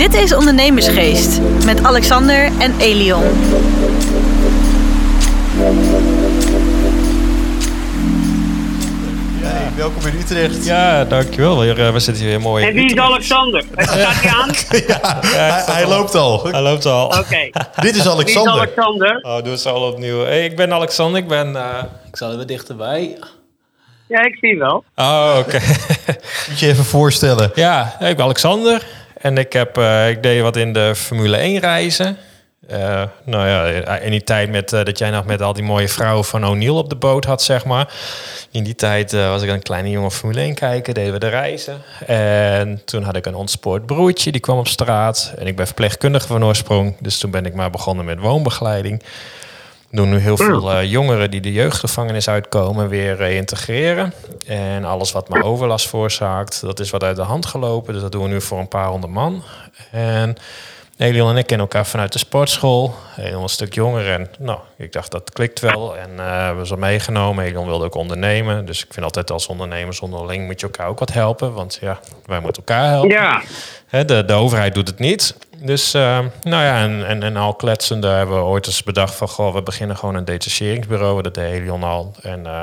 Dit is Ondernemersgeest met Alexander en Elion. Hey, welkom in Utrecht. Ja, dankjewel. We, eh, we zitten hier weer mooi. En in wie is. Alexander? Staat hij aan? hij, hij loopt al. Hij loopt al. Oké. Dit is Wie is Alexander. Alexander? Oh, doe het zo al opnieuw. Hey, ik ben Alexander. Ik ben... eh, ik zal even dichterbij. Ja, ik zie wel. Oh, oké. Moet je even voorstellen. ja, ik ben Alexander. En ik, heb, eh, ik deed wat in de Formule 1 reizen. Eh, nou ja, in die tijd met, eh, dat jij nog met al die mooie vrouwen van O'Neill op de boot had, zeg maar. In die tijd was ik een kleine jongen Formule 1 kijken, deden we de reizen. En toen had ik een ontspoord broertje, die kwam op straat. En ik ben verpleegkundige van oorsprong. Dus toen ben ik maar begonnen met woonbegeleiding. Doen nu heel veel eh, jongeren die de jeugdgevangenis uitkomen weer reïntegreren. En alles wat maar overlast veroorzaakt, dat is wat uit de hand gelopen. Dus dat doen we nu voor een paar honderd man. En Elion en ik kennen elkaar vanuit de sportschool. Elion een stuk jonger en nou, ik dacht dat klikt wel. En eh we zijn meegenomen. Elion wilde ook ondernemen. Dus ik vind altijd als ondernemers onderling moet je elkaar ook wat helpen. Want ja, wij moeten elkaar helpen. Ja. De, de overheid doet het niet. Dus uh, nou ja, en, en, en al kletsende hebben we ooit eens bedacht van... goh, we beginnen gewoon een detacheringsbureau. Dat deed Helion al. En uh,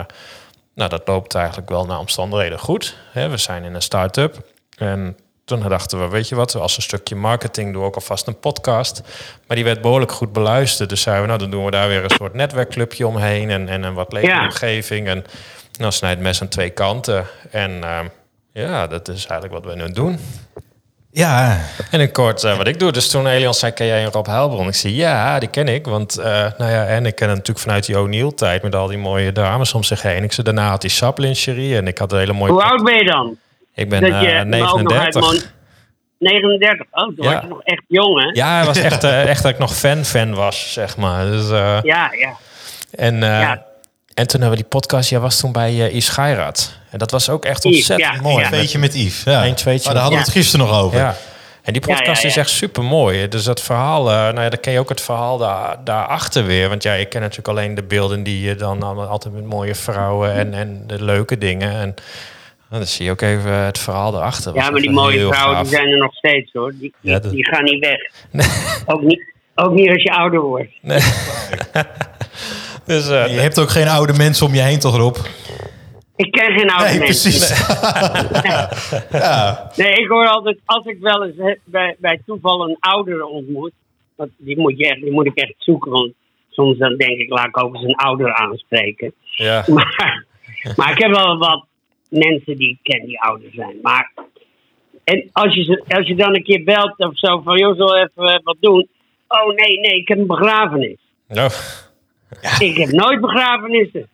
nou, dat loopt eigenlijk wel naar omstandigheden goed. Hè, we zijn in een start-up. En toen dachten we, weet je wat, als een stukje marketing doen we ook alvast een podcast. Maar die werd behoorlijk goed beluisterd. Dus zeiden we, nou dan doen we daar weer een soort netwerkclubje omheen en, en een wat leuke omgeving. En nou snijdt mes aan twee kanten. En uh, ja, dat is eigenlijk wat we nu doen. Ja, En in kort uh, wat ik doe. Dus toen Elian zei, ken jij een Rob Helbron? Ik zei, ja, die ken ik. Want, uh, nou ja, en ik ken hem natuurlijk vanuit die O'Neill-tijd... met al die mooie dames om zich heen. Ik zei, daarna had hij saplingerie en ik had een hele mooie... Hoe oud ben je dan? Ik ben uh, me ook nog uit 39. mon- 39? Oh, toen Ja. was je nog echt jong, hè? Ja, hij was echt, uh, echt dat ik nog fan-fan was, zeg maar. Dus, uh, Ja, ja. en, uh, Ja. en toen hebben we die podcast... Jij was toen bij uh, Yves Geirat. En dat was ook echt Yves, ontzettend ja, mooi. Met- tweetje met Yves. Ja. Eén tweetje Maar daar hadden we het gisteren nog over. Ja. En die podcast Ja, ja, ja. is echt super mooi. Dus dat verhaal, eh, nou ja, dan ken je ook het verhaal daar, daarachter weer. Want ja, ik ken natuurlijk alleen de beelden die je dan allemaal altijd met mooie vrouwen en, en de leuke dingen. En nou, dan zie je ook even het verhaal daarachter. Ja, maar die mooie vrouwen die zijn er nog steeds, hoor. Die, die, Ja, dat- die gaan niet weg. Ook, niet, ook niet als je ouder wordt. Dus eh, Je hebt ook geen oude mensen om je heen, toch, Rob? Ik ken geen oude Nee, mensen. precies. ja. Nee, ik hoor altijd, als ik wel eens bij, bij toeval een oudere ontmoet, want die moet, je echt, die moet ik echt zoeken, want soms dan denk ik, laat ik ook eens een ouder aanspreken. ja. Maar, maar ik heb wel wat mensen die ik ken die ouder zijn. Maar en als je, als je dan een keer belt of zo van, joh, we even wat doen? Oh nee, nee, ik heb een begrafenis. Ik heb nooit begrafenissen.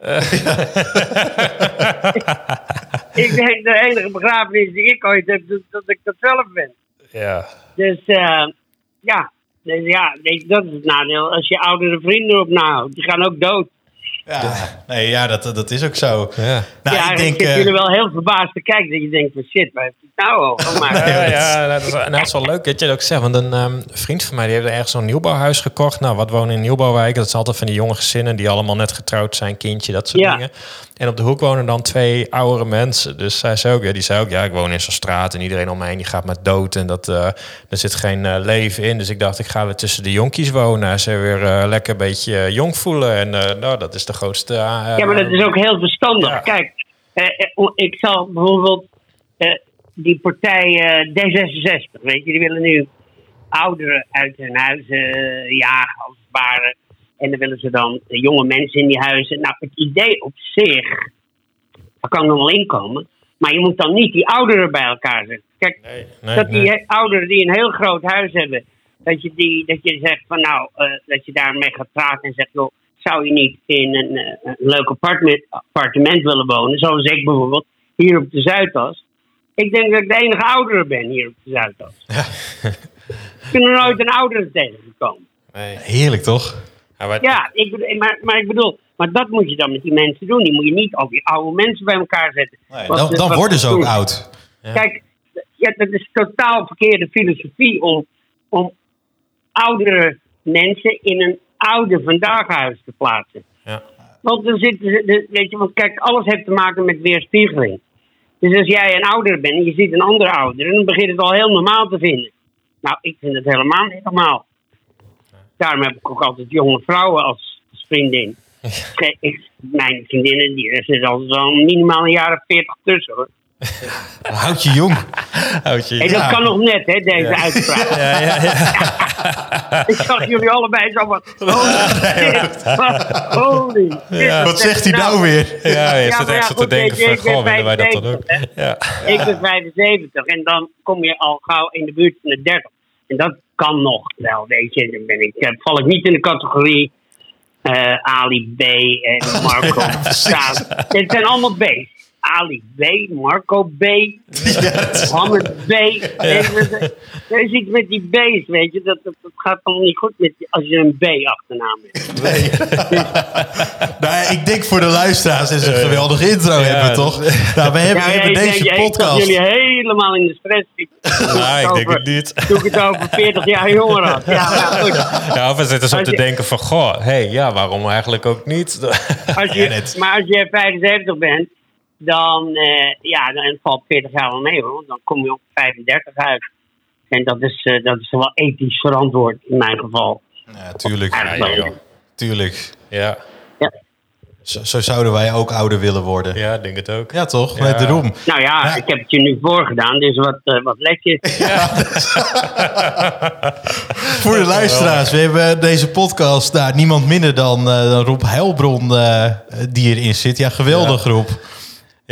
ik denk de enige begrafenis die ik ooit heb, dat, ik dat zelf ben. ja. Dus eh, ja, dus, ja dat is het nadeel. Als je oudere vrienden op nahoudt, die gaan ook dood. Ja. Nee, ja, dat, dat is ook zo. Ja. Nou, ja, ik denk... zitten eh, jullie wel heel verbaasd te kijken. Dat je denkt van shit, waar heeft het nou over? Maar, Ja, ja dat, is, nou, dat is wel leuk dat je dat ook zegt. Want een ehm, vriend van mij die heeft ergens zo'n nieuwbouwhuis gekocht. Nou, wat wonen in nieuwbouwwijken? Dat is altijd van die jonge gezinnen die allemaal net getrouwd zijn, kindje, dat soort Ja. dingen. En op de hoek wonen dan twee oudere mensen. Dus zij zei ook, ja, die zei ook, ja, ik woon in zo'n straat en iedereen om me heen die gaat maar dood. En dat, eh, er zit geen eh, leven in. Dus ik dacht, ik ga weer tussen de jonkies wonen. Ze weer eh, lekker een beetje jong voelen. En eh, nou, dat is de grootste... eh, ja, maar dat is ook heel verstandig. Ja. Kijk, eh, eh, ik zal bijvoorbeeld eh, die partij eh, D66, weet je, die willen nu ouderen uit hun huizen jagen als het ware. En dan willen ze dan jonge mensen in die huizen. Nou, het idee op zich, daar kan nog wel inkomen. Maar je moet dan niet die ouderen bij elkaar zetten. Kijk, Nee, nee, dat die nee. ouderen die een heel groot huis hebben, dat je, die, dat je zegt van nou, dat je daarmee gaat praten en zegt, joh, zou je niet in een, eh, een leuk appartement, appartement willen wonen, zoals ik bijvoorbeeld, hier op de Zuidas. Ik denk dat ik de enige oudere ben hier op de Zuidas. Ik ben er nooit een oudere tegengekomen. Nee. Heerlijk, toch? Ja, maar- Ja, ik, bedoel- maar, maar ik bedoel, maar dat moet je dan met die mensen doen. Die moet je niet al die oude mensen bij elkaar zetten. Nee, dan, dan wat- worden ze ook doen. oud. Kijk, ja, dat is totaal verkeerde filosofie om, om oudere mensen in een oude vandaaghuis te plaatsen. Ja. Want dan zitten ze, de- weet je, want kijk, alles heeft te maken met weerspiegeling. Dus als jij een ouder bent en je ziet een andere ouder, dan begint het al heel normaal te vinden. Nou, ik vind het helemaal niet normaal. Daarom heb ik ook altijd jonge vrouwen als, als vriendin. Ik, mijn vriendinnen, die er zitten altijd wel minimaal een jaar of veertig tussen. Hoor. Houd je jong. Houd je- En dat Ja. kan nog net, hè, deze uitspraak. Ja, ja, ja. Ik zag jullie allebei zo van... Holy shit. Holy shit. Wat zegt hij nou weer? Ja, je Ja, zit ja, echt zo te goed, denken van, ik goh, ben willen wij dat dan ook? 75, Ja. Ik ben 75 en dan kom je al gauw in de buurt van de 30. En dat kan nog wel, weet je. Dan ben ik, eh, val ik niet in de categorie eh, Ali B en Marco Staes. Het zijn allemaal B's. Ali B, Marco B, Mohammed B. Er is iets met die B's, weet je. Dat, dat, dat gaat allemaal niet goed met die- als je een B achternaam hebt. Nou, ik denk voor de luisteraars is het een geweldige intro hebben, toch? Nou, we hebben, Ja, ja, hebben ik denk, deze ja, ik zag podcast. jullie helemaal in de stress zitten. Nee, ik denk het niet. Toen ik het over 40 jaar jonger had. Ja, maar goed. Ja, of we zitten zo Als te je- denken van, goh, hey, ja, waarom eigenlijk ook niet? Als Ja, je, maar als je 75 bent, dan, eh, ja, dan valt 40 jaar wel mee hoor. Want dan kom je op 35 uit. En dat is, eh, dat is wel ethisch verantwoord in mijn geval. Ja, tuurlijk. Eigenlijk wel. Tuurlijk. Ja, Zo, zo zouden wij ook ouder willen worden. Ja, ja, ik denk het ook. toch? Ja. Met de roem. Nou ja, Ja. ik heb het je nu voorgedaan, dus wat, eh, wat lekjes. Voor de luisteraars, we hebben deze podcast, nou, niemand minder dan, eh, dan Rob Heilbron eh, die erin zit. Ja, geweldig Rob.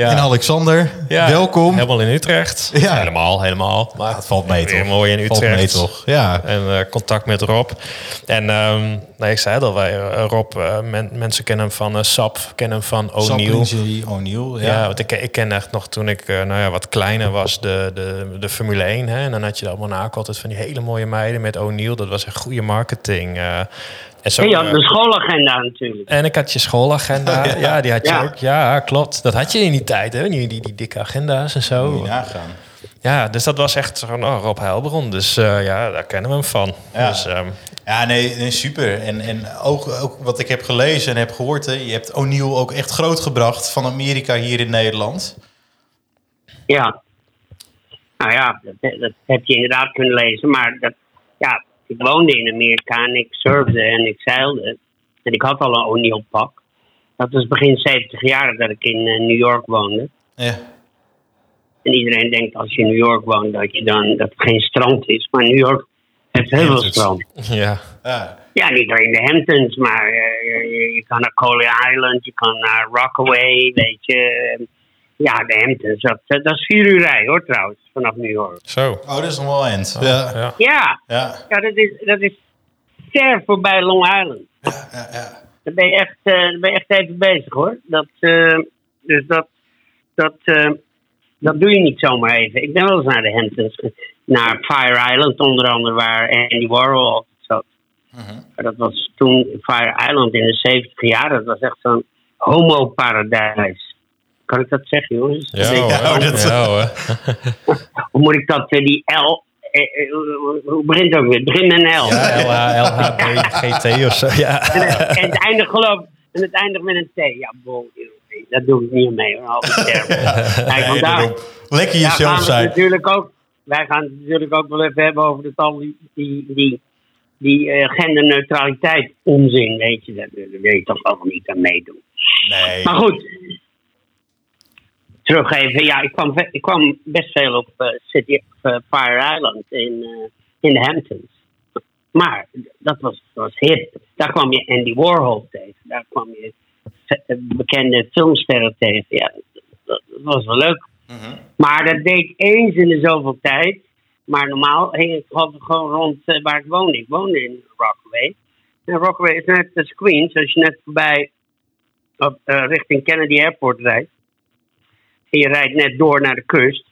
En Alexander, Ja, welkom. Helemaal in Utrecht. Ja. Helemaal, helemaal. Maar Het valt mee toch? mooi in Valt Utrecht. mee toch? Ja. En eh, contact met Rob. En nee, ik zei al, wij, eh, Rob, eh, men- mensen kennen hem van SAP, kennen hem van O'Neill. O'Neill. Ja, want ik, ik ken echt nog toen ik nou ja, wat kleiner was, de, de, de Formule 1. Hè, en dan had je op Monaco altijd van die hele mooie meiden met O'Neill. Dat was echt goede marketing. En, zo, En je had eh, de schoolagenda natuurlijk. en ik had je schoolagenda. ja. die had je Ja. ook. Ja, klopt. Dat had je in die tijd, hè? Die, die, die dikke agenda's en zo. Moet je nagaan. Ja, dus dat was echt zo'n oh, Rob Heilbron. Dus eh, ja, daar kennen we hem van. Ja. Dus, ehm, Ja, nee, nee, super. En, en ook, ook wat ik heb gelezen en heb gehoord, hè, je hebt O'Neill ook echt groot gebracht van Amerika hier in Nederland. Ja. Nou ja, dat, dat heb je inderdaad kunnen lezen. Maar dat, ja, ik woonde in Amerika en ik surfde en ik zeilde. En ik had al een O'Neill pak. Dat was begin 70 jaar dat ik in eh, New York woonde. Ja, En iedereen denkt als je in New York woont dat, je dan, dat het geen strand is. Maar New York heeft heel veel strand. ja. ja. Ja, niet alleen de Hamptons, maar eh, je, je kan naar Coley Island, je kan naar Rockaway, weet je. Ja, de Hamptons, dat, dat is vier uur rij hoor trouwens, vanaf New York. Zo. Oh, dat is nog wel end. Ja, Ja. Ja, ja, ja dat, is, dat is ver voorbij Long Island. ja, ja. ja. Dan ben je echt, dan ben je echt even bezig hoor. Dat, eh, dus dat, dat, eh, dat doe je niet zomaar even. Ik ben wel eens naar de Hamptons, naar Fire Island onder andere, waar Andy Warhol altijd zat. Maar dat was toen Fire Island in de 70 jaren. Dat was echt zo'n homo-paradijs. Kan ik dat zeggen, jongens? Ja, hoor. oh, dat- ja hoor. Hoe moet ik dat, eh, die L... eh, eh, hoe- begint het ook weer? Het begint met een L. Ja, LHBGT of zo. Ja. En, het- en het eindigt geloof en het eindigt met een T. Ja, bol, dat doe ik niet mee. Hoor. Kijk, daarom. Lekker ja, gaan jezelf zijn. natuurlijk ook, wij gaan het natuurlijk ook wel even hebben over het al die, die, die, die eh, genderneutraliteit onzin, weet je. Daar, wil je toch allemaal niet aan meedoen. Nee. Maar goed, terug even. Ja, ik kwam, ik kwam best veel op eh, City of eh, Fire Island in, eh, in de Hamptons. Maar dat was, dat was hip. Daar kwam je Andy Warhol tegen. Daar kwam je eh, bekende filmsterren tegen. Ja, dat, dat was wel leuk. Maar dat deed ik eens in de zoveel tijd. Maar normaal hing ik gewoon rond eh, waar ik woonde. Ik woonde in Rockaway. En Rockaway is net als Queens. Als je net voorbij op, eh, richting Kennedy Airport rijdt. En je rijdt net door naar de kust.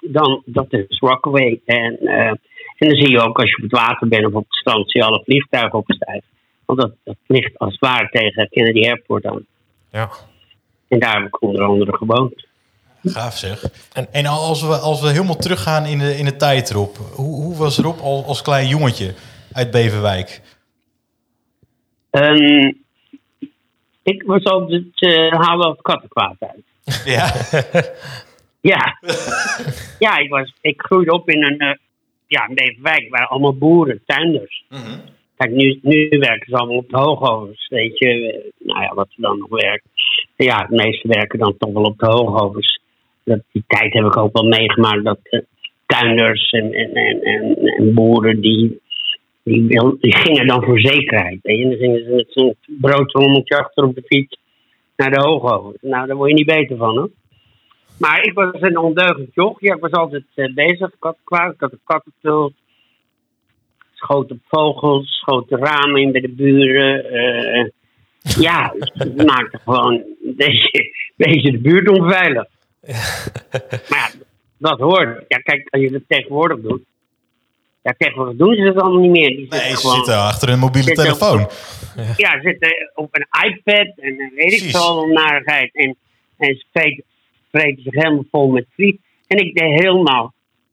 Dan, dat is Rockaway. En, eh, en dan zie je ook als je op het water bent of op het strand, zie je alle vliegtuigen opstijgen. Want dat, dat ligt als het ware tegen Kennedy Airport aan. Ja. En daar heb ik onder andere gewoond. Gaaf zeg. En, en als, we, als we helemaal teruggaan in de, in de tijd, Rob. Hoe, hoe was Rob als, als klein jongetje uit Beverwijk? Ehm, ik was altijd uh, halen het kattenkwaad uit. Ja. Ja. ja, ik, was, ik groeide op in een, eh, ja, in Beverwijk waren allemaal boeren, tuinders. Kijk, nu, nu werken ze allemaal op de hoogovens, weet je. Nou ja, wat er dan nog werkt. Ja, de meeste werken dan toch wel op de hoogovens. Dat, die tijd heb ik ook wel meegemaakt dat eh, tuinders en, en, en, en, en boeren die, die, wil- die gingen dan voor zekerheid. En dan gingen ze met zo'n broodrommeltje achter op de fiets naar de hoogovens. Nou, daar word je niet beter van, hoor. Maar ik was een ondeugend joch. Ja, ik was altijd eh, bezig. Ik had kwaad, ik had een kattenpult. Schoot op vogels, schoot de ramen in bij de buren. eh, ja, het maakte gewoon deze, deze de buurt onveilig. maar ja, dat hoort. Ja, kijk, als je het tegenwoordig doet. Ja, tegenwoordig doen ze dat allemaal niet meer. Die Nee, ze gewoon, zitten achter een mobiele Zitten op- telefoon. ja, zitten op een iPad en eh, weet ik veel narigheid. En, en ze vreten, vreten zich helemaal vol met friet. En ik deed helemaal,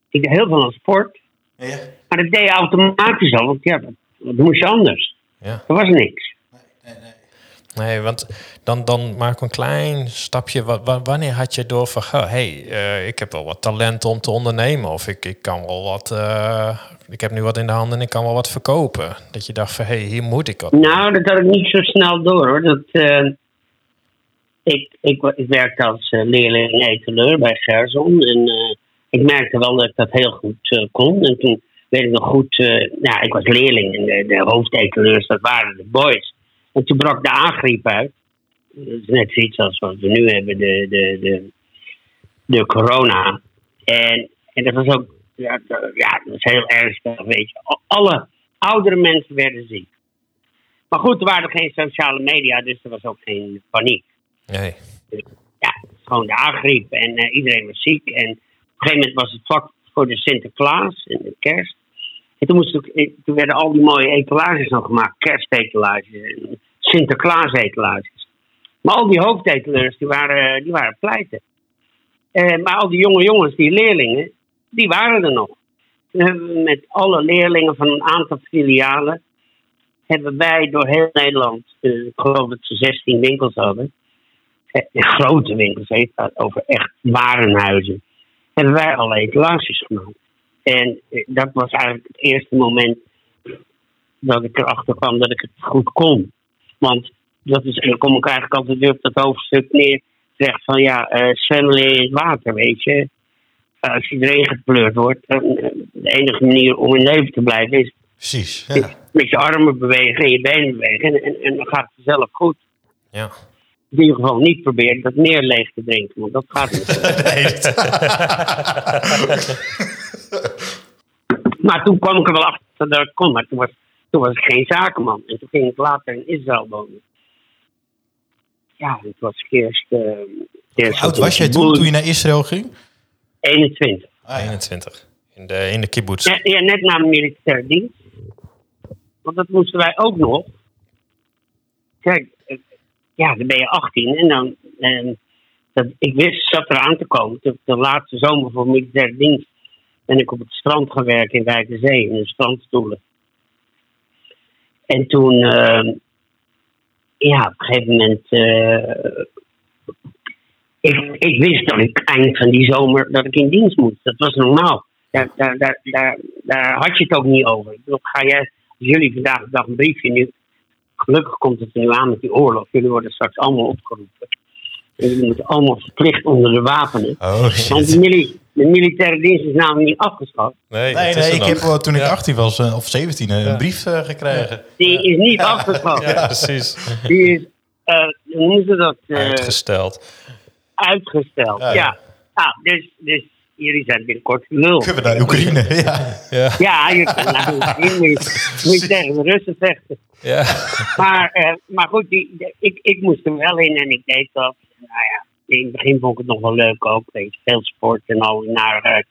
ik deed heel veel aan sport. Ja. Maar dat deed je automatisch al, want ja, dat, dat moest je anders. Ja. Er was niks. Nee, want dan, dan maak ik een klein stapje. Wa- wa- wanneer had je door van, hé, hey, eh, ik heb wel wat talent om te ondernemen. Of ik, ik kan wel wat, eh, ik heb nu wat in de handen en ik kan wel wat verkopen. Dat je dacht van, hé, hey, hier moet ik wat. Nou, dat had ik niet zo snel door hoor. Dat, eh, ik, ik, ik werkte als leerling etaleur bij Gerson. En ik merkte wel dat ik dat heel goed kon. En toen weet ik nog goed, ja, ik was leerling en de, de hoofdetaleurs, dat waren de boys. En toen brak de aangriep uit. Dat is net zoiets als wat we nu hebben, de, de, de, de corona. En, en dat was ook, ja, ja, dat was heel ernstig, weet je. Alle oudere mensen werden ziek. Maar goed, er waren geen sociale media, dus er was ook geen paniek. Nee. Ja, gewoon de aangriep en eh, iedereen was ziek. En op een gegeven moment was het vlak voor de Sinterklaas en de kerst. En toen, moest ook, eh, toen werden al die mooie etalages nog gemaakt. Kerstetalages en Sinterklaas-etalages. Maar al die hoofdetaleurs, die waren, die waren pleiten. Eh, maar al die jonge jongens, die leerlingen, die waren er nog. Toen hebben we met alle leerlingen van een aantal filialen hebben wij door heel Nederland, eh, ik geloof dat ze 16 winkels hadden, eh, grote winkels, dat, over echt warenhuizen, hebben wij alle etalages gemaakt. En eh, dat was eigenlijk het eerste moment dat ik erachter kwam dat ik het goed kon. Want dat is, en dan kom ik eigenlijk altijd weer op dat hoofdstuk neer, zegt van ja, eh zwemmen in het water, weet je. Eh, als je erin gepleurd wordt, dan, de enige manier om in leven te blijven is Precies. Ja. met je armen bewegen en je benen bewegen. En, en, en dan gaat het zelf goed. Ja. In ieder geval niet proberen dat meer leeg te drinken, want dat gaat niet. Maar toen kwam ik er wel achter dat ik kon, maar toen was, toen was ik geen zakenman. En toen ging ik later in Israël wonen. Ja, het was eerst... eh, eerst Hoe oud was jij toen, toen je naar Israël ging? 21. Ah, ja. 21. In de, in de kibbutz. Ja, ja, net na mijn militaire dienst. Want dat moesten wij ook nog. Kijk, eh, ja, dan ben je 18 en dan. En dat, ik wist, zat eraan te komen. De, de laatste zomer voor militaire dienst ben ik op het strand gaan werken in Wijkenzee, in de strandstoelen. En toen, eh, ja, op een gegeven moment. eh, ik, wist dat ik eind van die zomer dat ik in dienst moest. Dat was normaal. Daar, had je het ook niet over. Ik bedoel, ga jij, als jullie vandaag dag een briefje nu. Gelukkig komt het er nu aan met die oorlog. Jullie worden straks allemaal opgeroepen. En jullie moeten allemaal verplicht onder de wapenen. Oh, Want shit. de, mili- de militaire dienst is namelijk niet afgeschaft. Nee, ik heb wel, toen ik Ja. 18 was, eh, of 17, een brief eh, gekregen. Die is niet afgeschaft. Ja, precies. Die is, eh hoe noemen ze dat? eh, Uitgesteld. uitgesteld. Ja, ja. dus, dus jullie zijn binnenkort lul. Kunnen we naar Oekraïne? Ja. Ja. Ja, je, nou, moet, je, moet je tegen de Russen vechten. Ja. Maar, eh, maar goed, die, de- ik, ik moest er wel in en ik deed dat. Nou ja, in het begin vond ik het nog wel leuk ook. Weet je, veel sport en al naar.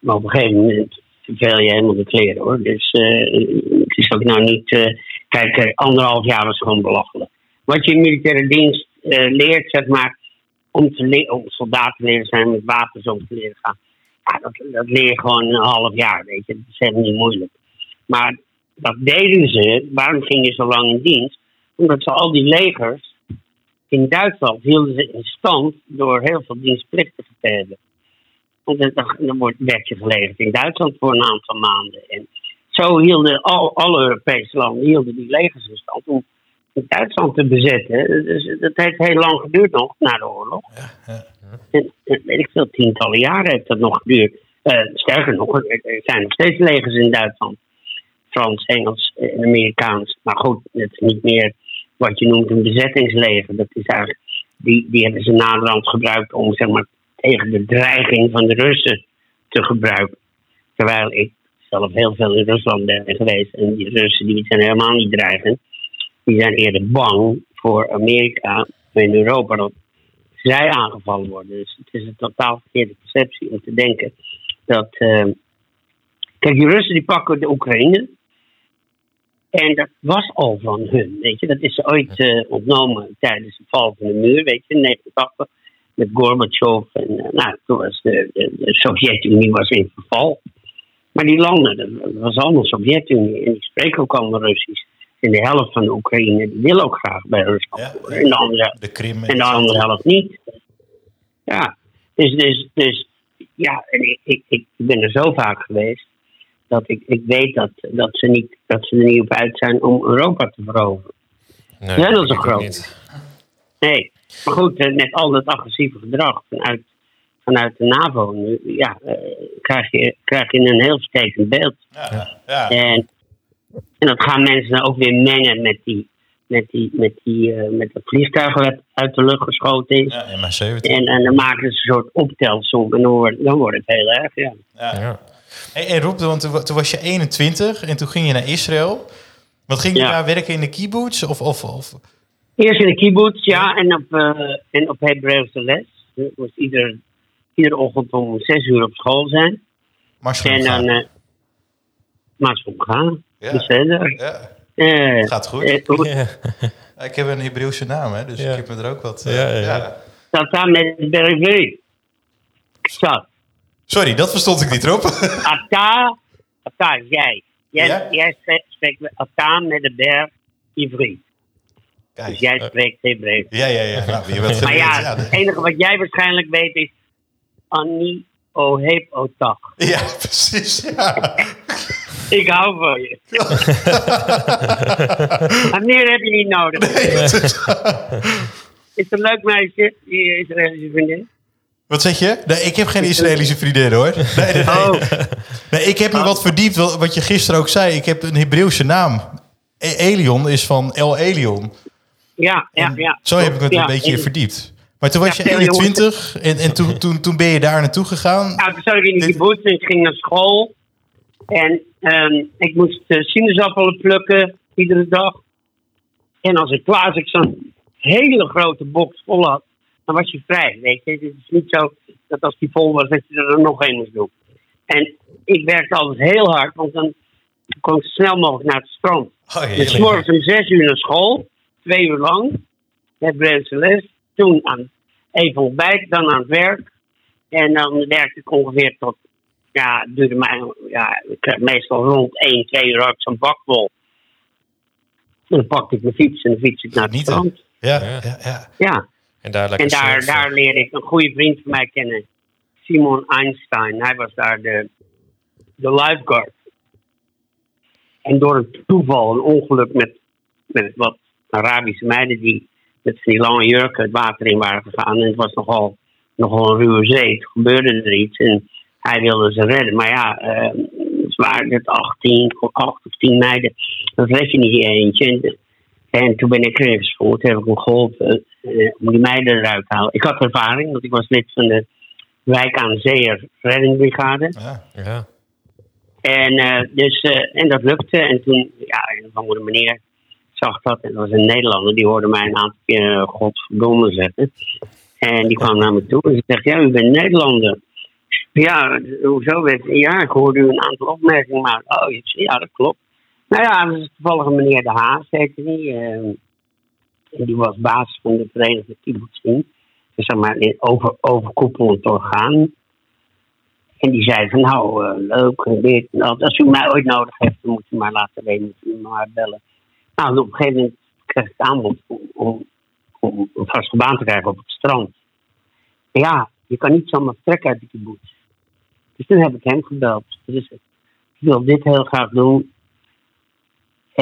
maar op een gegeven moment vervel je helemaal de kleren hoor. Dus eh, het is ook nou niet. eh, kijk, eh, anderhalf jaar was gewoon belachelijk. Wat je in militaire dienst leert, zeg maar, om, te om soldaat te leren zijn, met wapens om te leren gaan. Ja, dat, dat leer je gewoon een half jaar, weet je. Dat is helemaal niet moeilijk. Maar dat deden ze. Waarom ging je zo lang in dienst? Omdat ze al die legers in Duitsland hielden ze in stand door heel veel dienstplichtigen te hebben. Want dan, wordt, werd je gelegerd in Duitsland voor een aantal maanden. En zo hielden al, alle Europese landen hielden die legers in stand om Duitsland te bezetten. Dus dat heeft heel lang geduurd nog, na de oorlog. ja. En, en weet ik veel, tientallen jaren heeft dat nog geduurd. Eh, sterker nog, er er zijn nog steeds legers in Duitsland. Frans, Engels en Amerikaans. Maar goed, het is niet meer wat je noemt een bezettingsleger. Dat is eigenlijk, die, die hebben ze naderhand gebruikt om zeg maar, tegen de dreiging van de Russen te gebruiken. Terwijl ik zelf heel veel in Rusland ben geweest. En die Russen die zijn helemaal niet dreigend. Die zijn eerder bang voor Amerika en Europa dat zij aangevallen worden. Dus het is een totaal verkeerde perceptie om te denken dat. eh, kijk, die Russen die pakken de Oekraïne. En dat was al van hun, weet je. Dat is ooit eh, ontnomen tijdens de val van de muur, weet je, in 1989. Met Gorbachev. En eh, nou, toen was de, de, de Sovjet-Unie was in verval. Maar die landen, dat was allemaal Sovjet-Unie. En die spreken ook allemaal Russisch. En de helft van de Oekraïne wil ook graag bij Rusland. Ja. En de andere De Krim. en de andere helft niet. Ja, dus, dus, dus ja, en ik, ik, ik ben er zo vaak geweest dat ik, ik weet dat, dat, ze niet, dat ze er niet op uit zijn om Europa te veroveren. Nee, Ja, dat is een groot. Nee, maar goed, met al dat agressieve gedrag vanuit, vanuit de NAVO nu, ja, eh, krijg, je, krijg je een heel vertekend beeld. Ja, ja. En, en dat gaan mensen dan ook weer mengen met die, met die, met die, eh, met dat vliegtuig wat uit de lucht geschoten is. ja MH17. En, en dan maken ze een soort optelsom en dan wordt, dan wordt het heel erg, ja. Ja. En Rob, want toen, toen was je 21 en toen ging je naar Israël. Wat ging je Ja. daar werken in de kibbutz? Of, of, of? Eerst in de kibbutz, ja, en op, eh en op Hebreeuwse les. Ik moest ieder, iedere ochtend om zes uur op school zijn. En dan... eh maar zo gaan. Ja. Dus verder. Ja, Eh, gaat goed. ik heb een Hebreeuwse naam, hè, dus Ja. ik heb me er ook wat... Ja, ja, ja. ja. Dat daar met de BRV. Sorry, dat verstond ik niet, Rob. Ata, Ata, jij. Jij, Ja? jij spreekt, met Ata met de berg Ivri. Dus jij spreekt Hebreeuws. Ja, ja, ja. Nou, je bent Maar ja, ja. het enige wat jij waarschijnlijk weet is... Annie Oheb Otach. Ja, precies. Ja. Ik hou van je. maar meer heb je niet nodig. Is het een leuk meisje, die Israëlische vriendin? Wat zeg je? Nee, ik heb geen Israëlische vriendin, hoor. Nee, nee, nee. Oh, nee ik heb me wat verdiept, wat je gisteren ook zei. Ik heb een Hebreeuwse naam. E- Elion is van El Elion. ja, ja, En ja. Zo heb ik het Ja, een beetje en- verdiept. Maar toen was Ja, je veel 21 en, en toen, toen, toen ben je daar naartoe gegaan. Nou, toen zat ik in de Dit- kibbutz en ik ging naar school. En ehm, ik moest uh, sinaasappelen plukken iedere dag. En als ik klaar als ik zo'n hele grote box vol had, dan was je vrij. Weet je, het is niet zo dat als die vol was, dat je er nog één moest doen. En ik werkte altijd heel hard, want dan kon ik zo snel mogelijk naar het strand. Oh, Dus morgens om zes uur naar school, twee uur lang, Hebreeuwse les. Toen aan even ontbijt, dan aan het werk. En dan werkte ik ongeveer tot, ja, duurde mij, ja, ik kreeg meestal rond 1, 2 uur ik zo'n bak vol. En dan pakte ik mijn fiets en dan fiets ik naar het strand. Ja, Ja. ja, ja. En daar lekker en daar, surfen. daar leerde ik een goede vriend van mij kennen. Simon Einstein. Hij was daar de, de lifeguard. En door een toeval, een ongeluk met, met wat Arabische meiden die met van die lange jurken het water in waren gegaan. En het was nogal, nogal een ruwe zee. Het gebeurde er iets en hij wilde ze redden. Maar ja, eh, het waren het 18, of 8 of 10 meiden. Dat red je niet eentje. En, en toen ben ik erin. Toen heb ik hem geholpen eh, om die meiden eruit te halen. Ik had ervaring, want ik was lid van de Wijk aan Zeeër Reddingbrigade. ja. Ja. En, eh, dus, en dat lukte. En toen, ja, een of andere meneer zag dat. En dat was een Nederlander. Die hoorde mij een aantal keer uh, godverdomme zeggen. En die kwam naar me toe en ze zegt, ja, u bent Nederlander. Ja, hoezo weet? Ja, ik hoorde u een aantal opmerkingen maken. Oh, ja, dat klopt. Nou ja, dat is toevallig meneer De Haas, heette die. eh, en die was baas van de Verenigde Kibbutzim. Dus zeg maar een over, overkoepelend orgaan. En die zei van nou, eh, leuk dit dat. Als u mij ooit nodig heeft, dan moet u maar laten weten, moet u maar bellen. Nou, op een gegeven moment kreeg ik het aanbod om, om, om een vaste baan te krijgen op het strand. Ja, je kan niet zomaar vertrekken uit de kibbutz. Dus toen heb ik hem gebeld. Dus ik wil dit heel graag doen.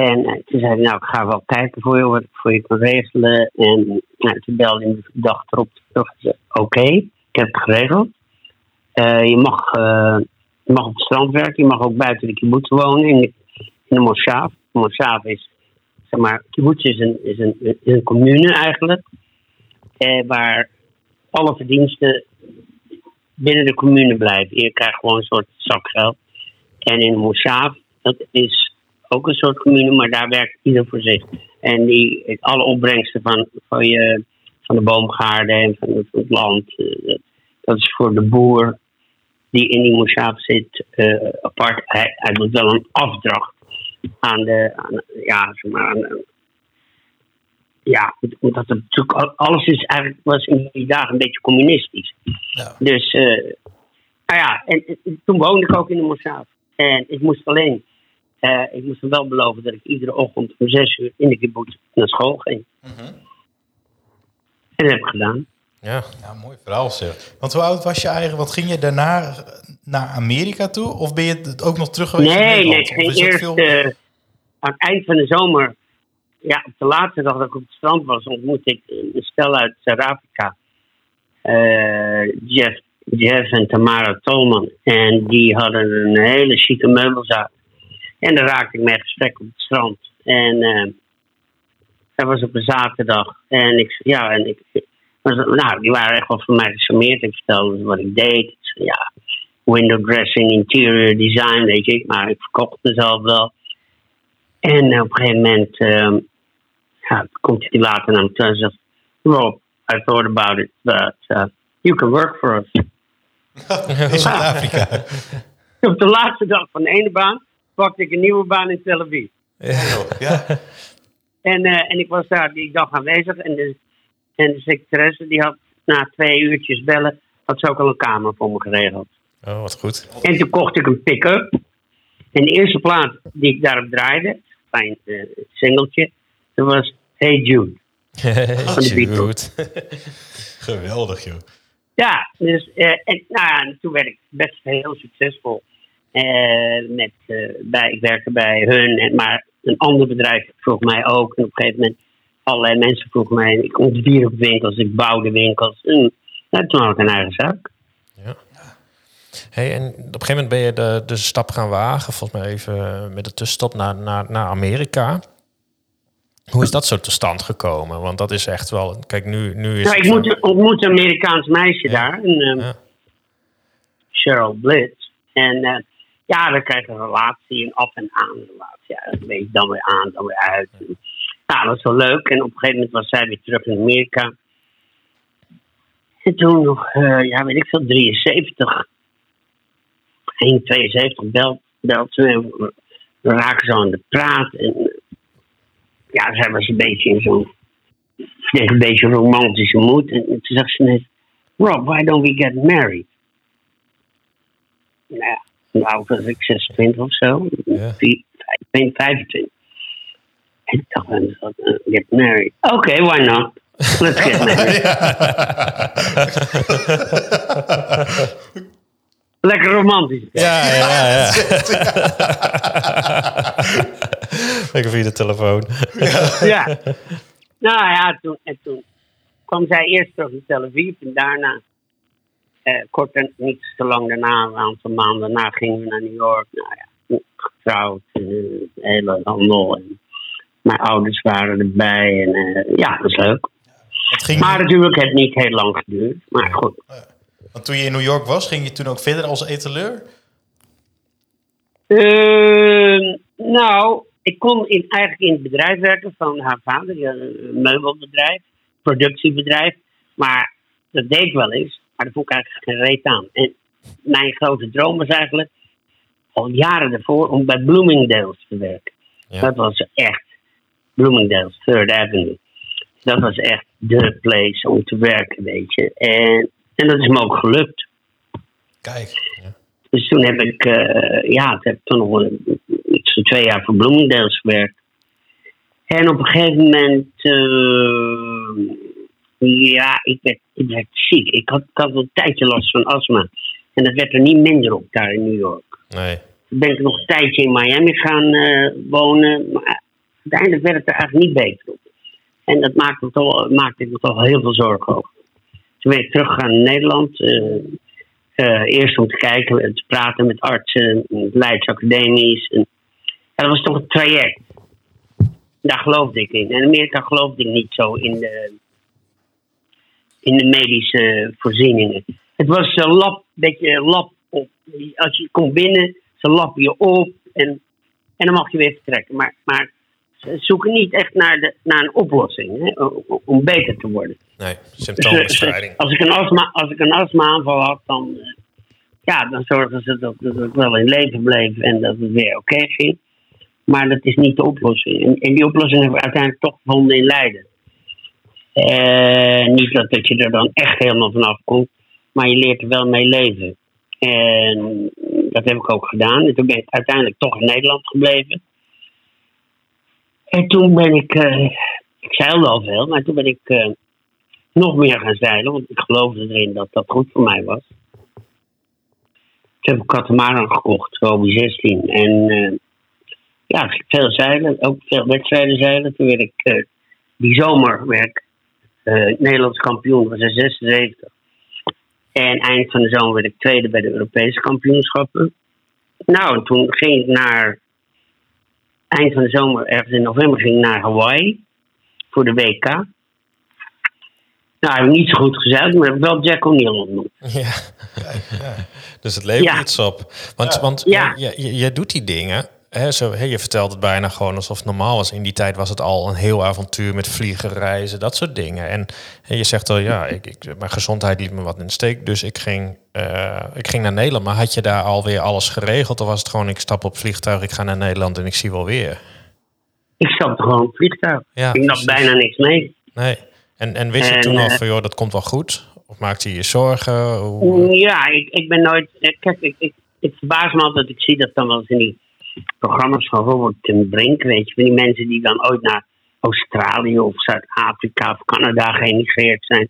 En eh, toen zei hij, nou, ik ga wel kijken voor je, wat ik voor je kan regelen. En nou, toen belde hij de dag erop terug. Oké, ik heb het geregeld. Eh, je, mag, eh, je mag op het strand werken. Je mag ook buiten de kibbutz wonen in de, in de Moshav. Moshav is, zeg maar, kibbutz is een, is een, is een commune eigenlijk. Waar alle verdiensten binnen de commune blijven. Je krijgt gewoon een soort zakgeld. En in Moshav, dat is ook een soort commune, maar daar werkt ieder voor zich. En die, alle opbrengsten van, van, je, van de boomgaarden en van het, het land, eh, dat, is voor de boer die in die zit eh, apart. Hij, hij doet wel een afdracht aan de, aan, ja, zeg maar, aan, ja, omdat het natuurlijk al- alles is eigenlijk was in die dagen een beetje communistisch. Ja. Dus, eh, nou ja, en, en toen woonde ik ook in de Moshav. En ik moest alleen, eh, ik moest hem wel beloven dat ik iedere ochtend om zes uur in de kibbutz naar school ging. En dat heb ik gedaan. Ja. Ja, mooi verhaal zeg. Want hoe oud was je eigenlijk? Want ging je daarna naar Amerika toe? Of ben je het ook nog terug geweest in Nee, nee, Nederland? ik ging eerst veel- eh, aan het eind van de zomer, ja, op de laatste dag dat ik op het strand was, ontmoette ik een stel uit Zuid-Afrika. Eh, Jeff, Jeff en Tamara Tolman. En die hadden een hele chique meubelzaak. En daar raakte ik in gesprek op het strand. En eh, dat was op een zaterdag. En ik, ja, en ik, was- nou, die waren echt wel van mij gecharmeerd. Ik vertelde wat ik deed. Ik zei, ja, window dressing, interior design, weet je. Maar ik verkocht mezelf wel. En op een gegeven moment ehm, ja, komt hij later naar me toe en zegt... Rob, I thought about it, but uh, you can work for us. in Zuid-Afrika. Op de laatste dag van de ene baan pakte ik een nieuwe baan in Tel Aviv. ja. En, eh, en ik was daar die dag aanwezig. En de, en de secretaresse die had na twee uurtjes bellen... had ze ook al een kamer voor me geregeld. Oh, wat goed. En toen kocht ik een pick-up. En de eerste plaat die ik daarop draaide, klein eh, singeltje, dat was Hey Jude. Van de Beatles. Goed. Geweldig, joh. Ja, dus, eh, en, nou ja, en toen werd ik best heel succesvol. Eh, met, eh, bij, ik werkte bij hun, maar een ander bedrijf vroeg mij ook. En op een gegeven moment, allerlei mensen vroegen mij. Ik ontwierp winkels, ik bouwde winkels. En, ja, toen had ik een eigen zaak. Hey, en op een gegeven moment ben je de, de stap gaan wagen, volgens mij even eh, met de tussenstop naar, naar, naar Amerika. Hoe is dat zo tot stand gekomen? Want dat is echt wel. Kijk, nu, nu is. Nou, ik het- moet, ontmoette een Amerikaans meisje daar, een, ehm, Ja. Cheryl Blitz. En ja, dan krijg je een relatie, een af en aan relatie. Ja, dat weet je dan weer aan, dan weer uit. En, ja, dat was wel leuk. En op een gegeven moment was zij weer terug in Amerika. En toen nog, eh, ja, weet ik veel, 73. 1, 72 belt, belt ze. En we we raken zo aan de praat. En ja, zij was een beetje in zo'n kreeg een beetje romantische moed. En toen zegt ze net, Rob, why don't we get married? Nou ja, nou was ik 26 of zo. Ja. Vier- vijf- 25. En ik dacht bij mezelf, eh, get married. Oké, why not? Let's get married. Lekker romantisch. Ja, ja, ja. Lekker via de telefoon. ja. Nou ja, toen, en toen kwam zij eerst terug in Tel Aviv en daarna, eh, kort en niet te lang daarna, een aantal maanden daarna, gingen we naar New York. Nou ja, getrouwd, eh, hele handel. En mijn ouders waren erbij en eh, ja, dat is leuk. Want, ging Maar natuurlijk heeft het niet heel lang geduurd. Maar goed, want toen je in New York was, ging je toen ook verder als etaleur? Ehm, nou, ik kon in, eigenlijk in het bedrijf werken van haar vader, een meubelbedrijf, productiebedrijf. Maar dat deed ik wel eens, maar vond ik eigenlijk geen reet aan. En mijn grote droom was eigenlijk al jaren ervoor om bij Bloomingdale's te werken. Ja. Dat was echt Bloomingdale's, Third Avenue. Dat was echt de place om te werken, weet je. En, en dat is me ook gelukt. Kijk. Dus toen heb ik, eh, ja, toen heb ik toen nog van twee jaar voor Bloomingdale's gewerkt. En op een gegeven moment, eh, ja, ik werd, ik werd ziek. Ik had, ik had een tijdje last van astma. En dat werd er niet minder op daar in New York. Nee. Toen ben ik nog een tijdje in Miami gaan eh, wonen. Maar uiteindelijk werd het er eigenlijk niet beter op. En dat maakte, me toch, maakte ik me toch heel veel zorgen over. Toen ben ik teruggegaan naar Nederland. eh, eh, eerst om te kijken, te praten met artsen, met leidsacademies. En, dat was toch een traject. Daar geloofde ik in. In Amerika geloofde ik niet zo in de, in de medische voorzieningen. Het was een lap, beetje lap op. Als je komt binnen, ze lappen je op en, en dan mag je weer vertrekken. Maar, maar ze zoeken niet echt naar, de, naar een oplossing hè, om, beter te worden. Nee, symptoombestrijding. als, ik een astma, als ik een astma-aanval had, dan, eh, ja, dan zorgden ze dat, dat ik wel in leven bleef en dat het weer oké ging. Maar dat is niet de oplossing. En, en die oplossing hebben we uiteindelijk toch gevonden in Leiden. Eh, niet dat, dat je er dan echt helemaal vanaf komt, maar je leert er wel mee leven. En dat heb ik ook gedaan. En toen ben ik uiteindelijk toch in Nederland gebleven. En toen ben ik, eh, ik zeilde al veel, maar toen ben ik eh, nog meer gaan zeilen, want ik geloofde erin dat dat goed voor mij was. Toen heb ik Katamaran gekocht, Robi 16. En ja, veel zeilen, ook veel wedstrijden zeilen. Toen werd ik, die zomer werd ik eh, Nederlands kampioen, was in 76. En eind van de zomer werd ik tweede bij de Europese kampioenschappen. Nou, en toen ging ik naar, eind van de zomer, ergens in november, ging ik naar Hawaii voor de WK. Nou, heb ik niet zo goed gezeild, maar heb ik wel Jack O'Neill ontmoet. Ja. Dus het levert Ja. iets op. Want, want Ja. je, je, je doet die dingen. Hè, zo, hè, je vertelt het bijna gewoon alsof het normaal was. In die tijd was het al een heel avontuur met vliegen, reizen, dat soort dingen. En, hè, je zegt al, ja, ik, ik, mijn gezondheid liet me wat in de steek. Dus ik ging, eh, ik ging naar Nederland. Maar had je daar alweer alles geregeld? Of was het gewoon, ik stap op vliegtuig, ik ga naar Nederland en ik zie wel weer? Ik stapte gewoon op het vliegtuig. Ja, ik nam bijna niks mee. Nee. En, en wist je En, toen al eh, van, joh, dat komt wel goed? Of maakte je je zorgen? Hoe, Ja, ik, ik ben nooit. eh, Kijk, ik, ik, ik verbaas me altijd. Ik zie dat dan wel eens in die programma's van Robert ten Brink. Weet je, van die mensen die dan ooit naar Australië of Zuid-Afrika of Canada geëmigreerd zijn.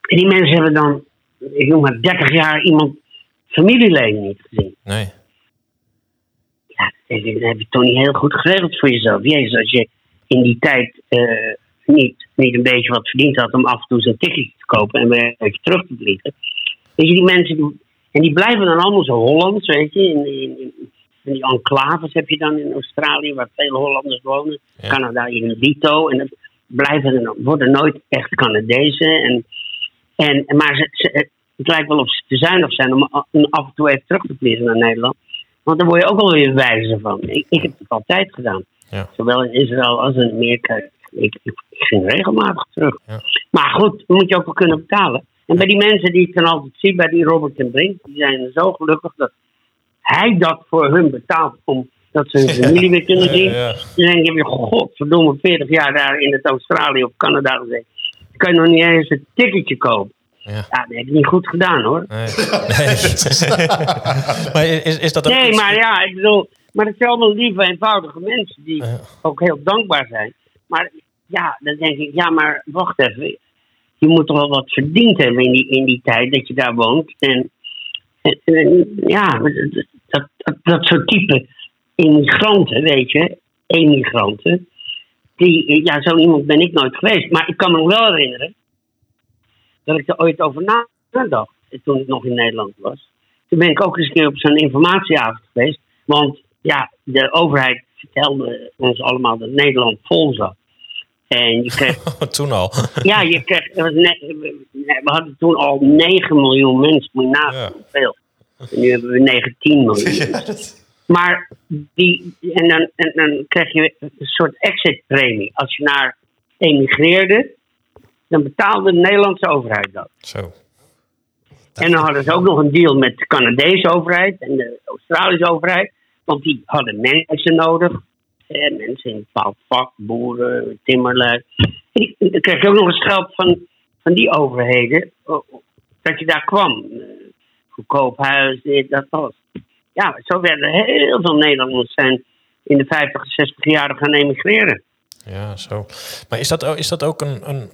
En die mensen hebben dan, ik noem maar 30 jaar iemand familieleden niet gezien. nee. Ja, dan heb je toch niet heel goed geregeld voor jezelf. Jezus, als je in die tijd eh, niet, niet een beetje wat verdiend had om af en toe zo'n ticketje te kopen en weer even terug te vliegen. Weet je, die mensen, en die blijven dan allemaal zo Hollands, weet je. In, in, in, die enclaves heb je dan in Australië, waar veel Hollanders wonen. Ja. Canada in Dito. En dat blijven er, worden nooit echt Canadezen. En, en, maar ze, ze- het lijkt wel of ze te zuinig zijn om af en toe even terug te vliegen naar Nederland. Want daar word je ook wel weer wijzer van. Ik, ik heb het altijd gedaan. Ja. Zowel in Israël als in Amerika. Ik, ik, ging regelmatig terug. Ja. Maar goed, moet je ook wel kunnen betalen. En bij die mensen die ik dan altijd zie, bij die Robert en Brink, die zijn zo gelukkig dat hij dat voor hun betaalt om dat ze hun familie weer kunnen zien. Ja, ja. Dan denk je, godverdomme, 40 jaar daar in het Australië of Canada gezeten. Dan kan je nog niet eens een ticketje kopen. Ja. Ja, dat heb ik niet goed gedaan hoor. Nee. nee. maar is, is dat Nee, maar ja, ik bedoel, maar het zijn allemaal lieve, eenvoudige mensen die Ja. ook heel dankbaar zijn. Maar ja, dan denk ik, ja, maar wacht even. Je moet toch wel wat verdiend hebben in die, in die tijd dat je daar woont. En, en- en ja, dat, dat, soort type immigranten, weet je, emigranten. Die, ja, zo iemand ben ik nooit geweest. Maar ik kan me nog wel herinneren dat ik er ooit over nadacht toen ik nog in Nederland was. Toen ben ik ook eens een keer op zo'n informatieavond geweest. Want ja, de overheid vertelde ons allemaal dat Nederland vol zat. En je kreeg, Toen al. ja, je kreeg, we hadden toen al 9 miljoen mensen, moet je nagaan, Ja. hoeveel. En nu hebben we 19 miljoen. Maar die, en dan, en dan krijg je een soort exitpremie. Als je naar emigreerde, dan betaalde de Nederlandse overheid dat. Zo. En dan hadden ze ook nog een deal met de Canadese overheid en de Australische overheid. Want die hadden mensen nodig. Eh, mensen in een bepaald vak, boeren, timmerlui. Dan kreeg je ook nog eens geld van, van die overheden. oh, Dat je daar kwam. Goedkoop huis, dit, dat, was. Ja, zo werden heel veel Nederlanders zijn in de 50, 60 jaren gaan emigreren. Ja, zo. Maar is dat, ook- is dat ook een, een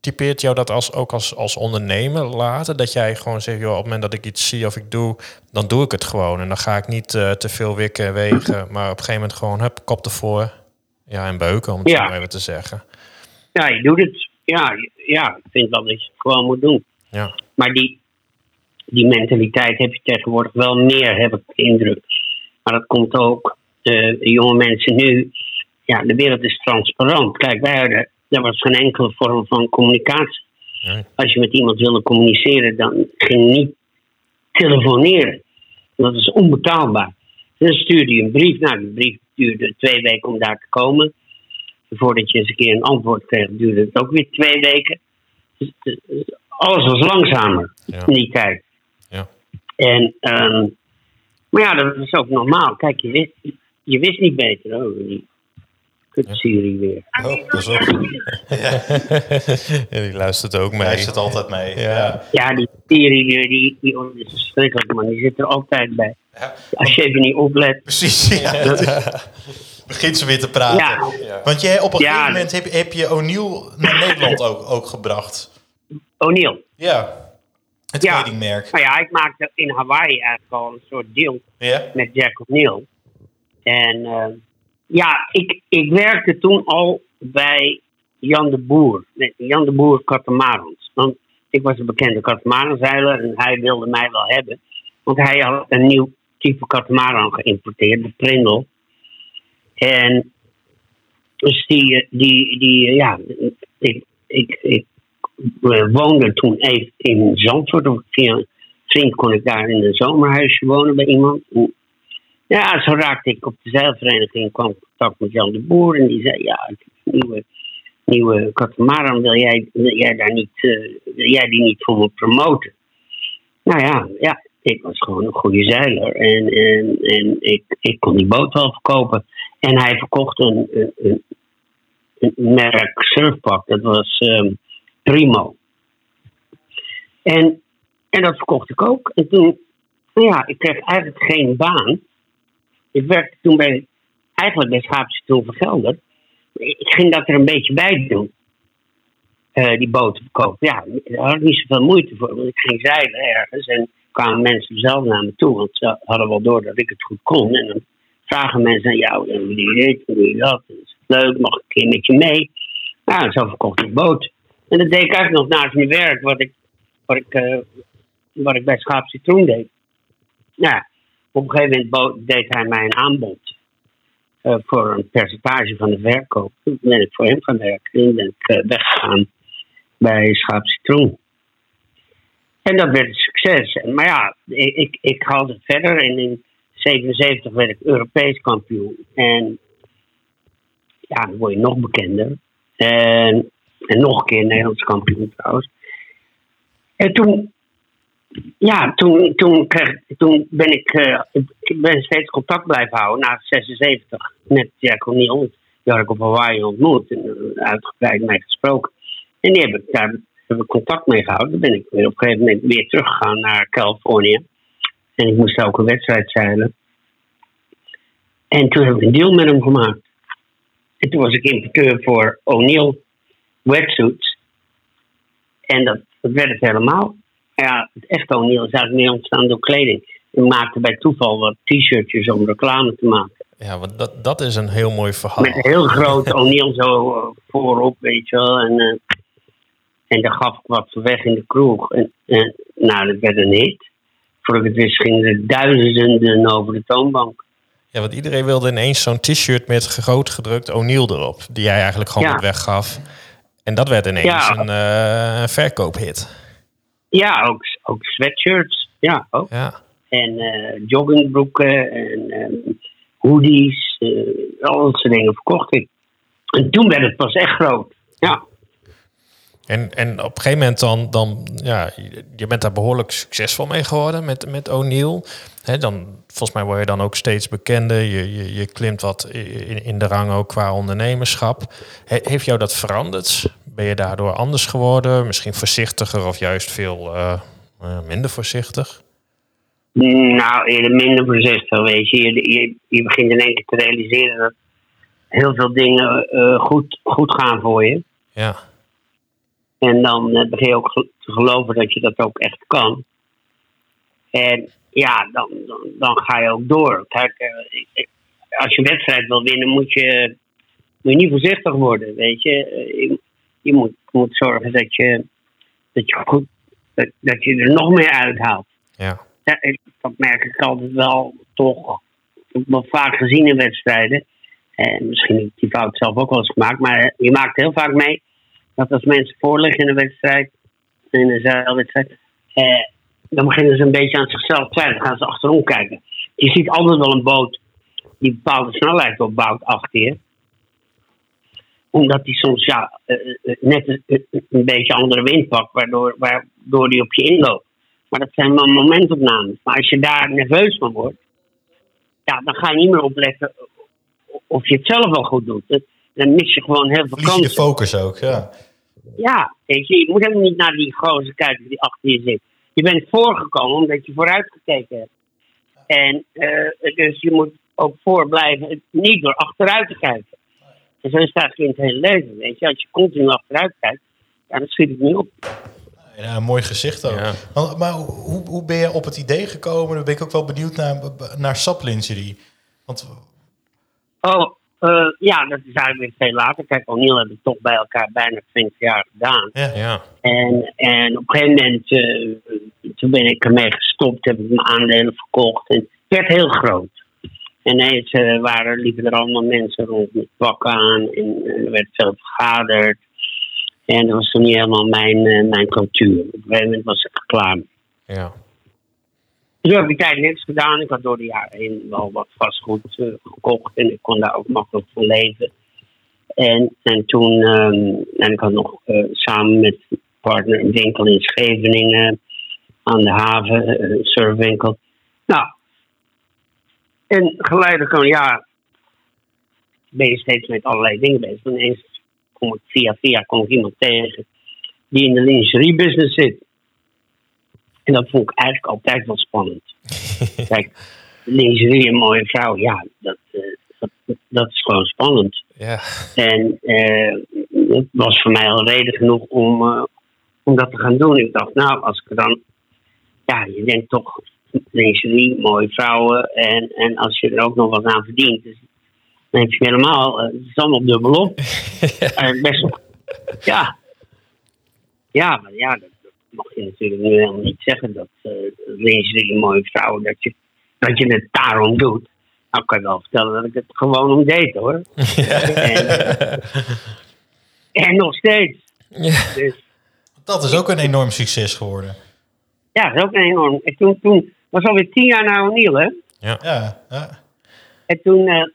typeert jou dat als, ook als, als ondernemer later? Dat jij gewoon zegt, joh, op het moment dat ik iets zie of ik doe, dan doe ik het gewoon. En dan ga ik niet eh, te veel wikken en wegen. Maar op een gegeven moment gewoon, hup, kop ervoor. Ja, en beuken, om het Ja. zo even te zeggen. Ja, je doet het. Ja, ja, ik vind wel dat je het gewoon moet doen. Ja, Maar die, die mentaliteit heb je tegenwoordig wel meer, heb ik de indruk. Maar dat komt ook, eh, jonge mensen nu, ja, de wereld is transparant. Kijk, wij hadden, er was geen enkele vorm van communicatie. Nee. Als je met iemand wilde communiceren, dan ging je niet telefoneren. Dat is onbetaalbaar. Dan stuurde je een brief. Nou, die brief duurde twee weken om daar te komen. Voordat je eens een keer een antwoord kreeg, duurde het ook weer twee weken. Dus, eh, alles was langzamer Ja. in die tijd. Ja. En, ehm, maar ja, dat is ook normaal. Kijk, je wist, je wist niet beter. Oh, die kut-Syrië weer. Oh, pas op. ja die luistert ook mee. Hij zit altijd mee. Ja. Ja. Die Syrië weer, die, die dat is verschrikkelijk, man. Die zit er altijd bij. Ja. Als je even niet oplet. Precies, ja. Begint ze weer te praten. Ja, Want jij, op een Ja, gegeven moment heb, heb je O'Neill naar Nederland ook, ook gebracht. O'Neill. Ja. Het Ja. kledingmerk. Nou ja, ik maakte in Hawaii eigenlijk al een soort deal Ja. met Jack O'Neill. En eh, ja, ik, ik werkte toen al bij Jan de Boer. Nee, Jan de Boer Catamarans. Want ik was een bekende katamaranzeiler en hij wilde mij wel hebben. Want hij had een nieuw type katamaran geïmporteerd, de Prindle. En dus die, die, die ja, ik, ik, ik eh, woonde toen even in Zandvoort. Of via vriend kon ik daar in een zomerhuisje wonen bij iemand. Ja, zo raakte ik op de zeilvereniging, kwam in contact met Jan de Boer. En die zei, ja, nieuwe, nieuwe katamaran, wil jij, jij, daar niet, eh, jij die niet voor me promoten? Nou ja, ja, ik was gewoon een goede zeiler. En, en, en ik, ik kon die boot wel verkopen. En hij verkocht een, een, een, een merk surfpak, dat was ehm, Primo. En, en dat verkocht ik ook. En toen, nou ja, ik kreeg eigenlijk geen baan. Ik werkte toen bij, eigenlijk bij Schaapse toen Vergelder. Ik ging dat er een beetje bij doen. Eh, die boten verkopen. Ja, daar had ik niet zoveel moeite voor. Want ik ging zeilen ergens en kwamen mensen zelf naar me toe. Want ze hadden wel door dat ik het goed kon. En dan vragen mensen aan jou, en doe je dit, doe je dat? Is het leuk, mag ik een keer met je mee? Nou, zo verkocht ik boot. En dat deed ik eigenlijk nog naast mijn werk, wat ik, wat ik, eh, wat ik bij Schaap Citroen deed. Nou, op een gegeven moment deed hij mij een aanbod eh, voor een percentage van de verkoop. Toen ben ik voor hem gaan werken en ben ik eh, weggegaan bij Schaap Citroen. En dat werd een succes. Maar ja, ik, ik, ik haalde verder en in 77 werd ik Europees kampioen. En ja, dan word je nog bekender. En, en nog een keer Nederlands kampioen trouwens. En toen, ja, toen, toen, toen ben ik, eh, ik ben steeds contact blijven houden na 76 met Jack O'Neill. Die had ik op Hawaii ontmoet en eh, uitgebreid mee gesproken. En die heb daar heb ik contact mee gehouden. Toen ben ik weer op een gegeven moment weer teruggegaan naar Californië. En ik moest ook een wedstrijd zeilen. En toen heb ik een deal met hem gemaakt. En toen was ik importeur voor O'Neill wetsuits. En dat, dat werd het helemaal. Ja, het echte O'Neill is eigenlijk meer ontstaan door kleding. Ik maakte bij toeval wat t-shirtjes om reclame te maken. Ja, want dat, dat is een heel mooi verhaal. Met een heel groot O'Neill zo eh, voorop, weet je wel. En, eh, en daar gaf ik wat voor weg in de kroeg. En, en nou, dat werd een hit. Voordat ik het wist gingen er duizenden over de toonbank. Ja, want iedereen wilde ineens zo'n t-shirt met groot gedrukt O'Neill erop. Die jij eigenlijk gewoon Ja. weggaf. En dat werd ineens Ja. een eh, een verkoophit. Ja, ook, ook sweatshirts. Ja, ook. Ja. En eh, joggingbroeken en eh, hoodies. eh, al dat soort dingen verkocht ik. En toen werd het pas echt groot. Ja. En, en op een gegeven moment dan, dan ja, je- bent daar behoorlijk succesvol mee geworden met, met O'Neill. Dan, volgens mij word je dan ook steeds bekender. Je, je, je klimt wat in, in de rang ook qua ondernemerschap. He- heeft jou dat veranderd? Ben je daardoor anders geworden? Misschien voorzichtiger of juist veel eh, eh, minder voorzichtig? Nou, eerder minder voorzichtig, weet je. Je, je. je begint in één keer te realiseren dat heel veel dingen eh, goed, goed gaan voor je. Ja, En dan eh, begin je ook te geloven dat je dat ook echt kan. En ja, dan, dan, dan ga je ook door. Kijk, eh, als je een wedstrijd wil winnen, moet je, moet je niet voorzichtig worden. Weet je, Eh, je, je moet, moet zorgen dat je, dat je goed, dat, dat je er nog meer uithaalt. Ja. Ja, dat merk ik altijd wel toch ik heb vaak gezien in wedstrijden. En misschien heb ik die fout zelf ook wel eens gemaakt. Maar je maakt heel vaak mee dat als mensen voorliggen in een wedstrijd, in een zeilwedstrijd, eh, dan beginnen ze een beetje aan zichzelf te twijfelen. Dan gaan ze achterom kijken. Je ziet altijd wel een boot die een bepaalde snelheid opbouwt achter je. Omdat die soms ja, eh, eh, net een, beetje andere wind pakt, waardoor, waardoor die op je inloopt. Maar dat zijn wel momentopnames. Maar als je daar nerveus van wordt, ja, dan ga je niet meer opletten of je het zelf wel goed doet. Dan- mis je gewoon heel veel Verlies je de kansen. focus ook, ja. Ja, weet je, je moet helemaal niet naar die gozer kijken die achter je zit. Je bent voorgekomen omdat je vooruit gekeken hebt. En eh, dus je moet ook voor blijven, niet door achteruit te kijken. En zo het eigenlijk in het hele leven, weet je. Als je continu achteruit kijkt, ja, dan schiet het niet op. Ja, een mooi gezicht ook. Ja. Maar, maar hoe, hoe ben je op het idee gekomen? Dan ben ik ook wel benieuwd naar, naar saplingerie. Want Oh, eh, ja, dat is eigenlijk weer veel later. Kijk, O'Neill heb ik toch bij elkaar bijna 20 jaar gedaan. ja, Ja. En, en op een gegeven moment, eh, toen ben ik ermee gestopt, heb ik mijn aandelen verkocht. En het werd heel groot. En ineens eh, waren, liepen er allemaal mensen rond met pakken aan. En, er werd veel vergaderd. En dat was toen niet helemaal mijn, mijn cultuur. Op een gegeven moment was ik klaar. Ja. Dus heb ik tijd niks gedaan. Ik had door de jaren heen wel wat vastgoed eh, gekocht. En ik kon daar ook makkelijk van leven. En, en toen, ehm, en ik had nog eh, samen met partner een winkel in Scheveningen. Aan de haven, eh, een surfwinkel. Nou, en geleidelijk aan, ja, ben je steeds met allerlei dingen bezig. En ineens kom ik via via kom ik iemand tegen die in de lingeriebusiness zit. En dat vond ik eigenlijk altijd wel spannend. Kijk, lingerie, een mooie vrouw, ja, dat, eh, dat, dat is gewoon spannend. Ja. En eh dat was voor mij al reden genoeg om, eh, om dat te gaan doen. Ik dacht, nou, als ik dan... Ja, je denkt toch lingerie, mooie vrouwen. En, en als je er ook nog wat aan verdient, dus, dan heb je helemaal... het is allemaal dubbelop. Eh, best. Ja. Ja, maar ja, dat, dat mag je natuurlijk nu helemaal niet zeggen. Dat uh, lingerie, mooie vrouwen, dat je, dat je het daarom doet. Nou, kan je wel vertellen dat ik het gewoon om deed, hoor. En, en nog steeds. Ja. Dus dat is ook een enorm succes geworden. ja, dat is ook een enorm. En toen, toen was alweer tien jaar na O'Neill, hè? Ja, ja. En toen, eh,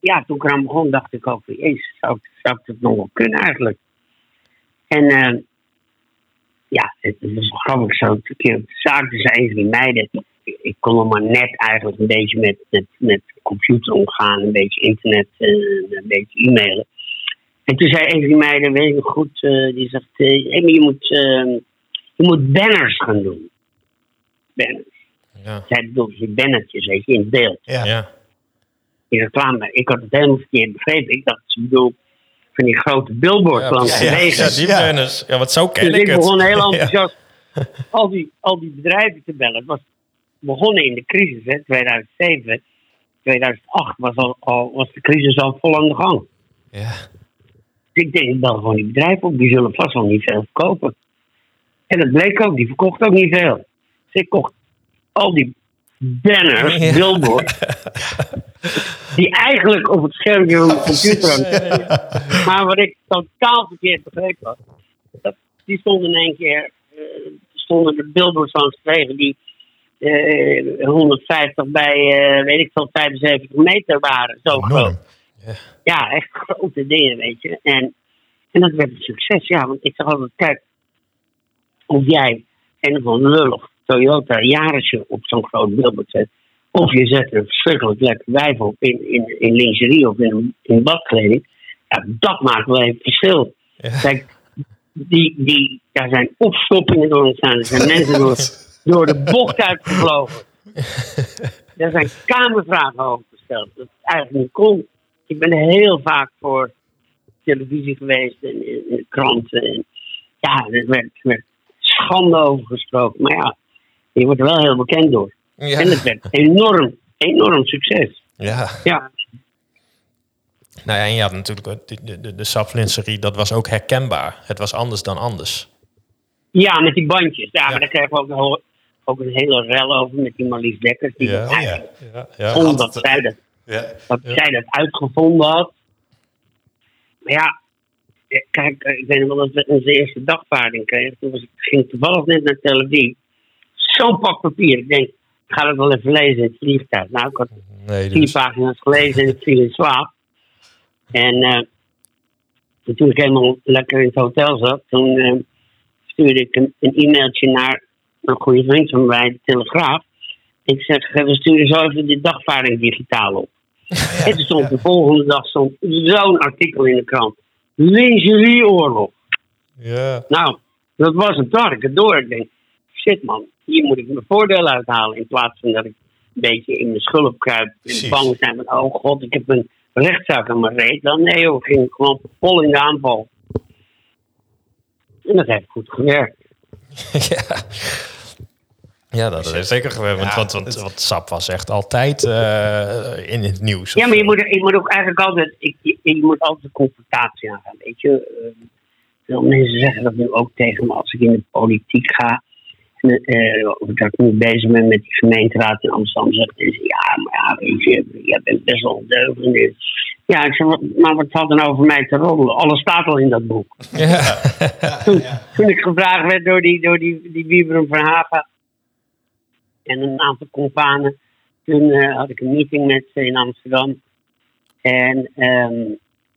ja, toen ik eraan begon, dacht ik ook, jezus, zou, ik- zou ik het nog wel kunnen eigenlijk? En eh, ja, het, het was wel grappig zo. Een keer op de zaak, dus een van die meiden, ik, ik kon nog maar net eigenlijk een beetje met, met, met computer omgaan, een beetje internet, eh, een beetje e-mailen. En toen zei een van die meiden, weet ik nog goed, eh, die zegt, eh, hey, maar je moet, je moet banners gaan doen. Banners. Ja. Zij bedoelde je bannetjes, weet je, in beeld ja. Ja. in reclame. Ik had het helemaal verkeerd begrepen. Ik dacht, ze bedoel van die grote billboards Ja, langs de ja, wegen. Ja, die Ja. banners. Ja, want zo ken dus ik ik het. begon heel Ja. enthousiast al, die, al die bedrijven te bellen. Het was begonnen in de crisis, hè, 2007. 2008 was, al, al, was de crisis al vol aan de gang. Ja. Dus ik denk, ik bel gewoon die bedrijven op. Die zullen vast wel niet veel verkopen. En dat bleek ook. Die verkocht ook niet veel. Dus ik kocht al die banners, Ja. billboards. die eigenlijk op het schermpje van de computer hadden. Maar wat ik totaal verkeerd begrepen had. Dat, die stonden in één keer. eh, stonden de billboards langs de wegen die eh, 150 bij, eh, weet ik veel, 75 meter waren. Zo groot. Ja, echt grote dingen, weet je. En, en dat werd een succes, ja. Want ik zeg altijd, kijk, of jij een of ander lullig Toyota Yarisje op zo'n groot billboard zet. Of je zet een verschrikkelijk lekker wijf op in, in, in lingerie of in, in badkleding. Ja, dat maakt wel even verschil. Ja. Kijk, die, die, daar zijn opstoppingen door ontstaan. Er zijn mensen door, door de bocht uitgevlogen. Er zijn kamervragen over gesteld. Dat is eigenlijk niet kon. Ik ben heel vaak voor televisie geweest en in, in de kranten. En, ja, er werd, er werd schande over gesproken. Maar ja, je wordt er wel heel bekend door. Ja. En het werd enorm, enorm succes. Ja. Ja, Nou ja, en je had natuurlijk de, de, de, de sapflinserie, dat was ook herkenbaar. Het was anders dan anders. ja met die bandjes. Ja, Ja. maar daar kregen we ook, ook een hele rel over met die Marlies Dekkers. Die Ja. dat Oh, eigenlijk Ja, ja. vond dat zij dat Ja. dat Ja. zij dat uitgevonden had. Maar ja, eh, kijk, eh, ik weet nog wel dat we onze eerste dagvaarding kregen. Toen was, ik ging toevallig net naar Tel Aviv. Zo'n pak papier. Ik denk, ik ga het wel even lezen in het vliegtuig. Nou, ik had Nee, vier dus, pagina's gelezen en ik viel in slaap. En eh, toen ik helemaal lekker in het hotel zat, toen eh, stuurde ik een, een e-mailtje naar een goede vriend van mij, de Telegraaf. Ik zeg, we sturen zo even de dagvaarding digitaal op. en toen stond de volgende dag stond zo'n artikel in de krant. Lingerieoorlog. ja. Nou, dat was. Ik het door. Ik denk, shit man, hier moet ik mijn voordeel uithalen. In plaats van dat ik een beetje in mijn schulp kruip. En Precies. bang zijn van, oh god, ik heb een rechtszaak aan mijn reet. Dan nee joh, ging ik gewoon vol in de aanval. En dat heeft goed gewerkt. ja. Ja, dat is zeker geweest. Want, Ja, want, want SAP was echt altijd eh, in het nieuws. Ja, maar je moet, je moet ook eigenlijk altijd, ik, je, je moet altijd de confrontatie aangaan. Weet je, Eh, veel mensen zeggen dat nu ook tegen me als ik in de politiek ga. En, eh, dat ik nu bezig ben met die gemeenteraad in Amsterdam. Zeggen mensen, ja, maar ja, weet je, jij bent best wel deugend. Ja, ik zeg, maar wat valt dan over mij te roddelen? Alles staat al in dat boek. Ja. Toen, toen ik gevraagd werd door die, door die, die Wieberen van Haga en een aantal companen, toen eh, had ik een meeting met ze in Amsterdam. En, ehm,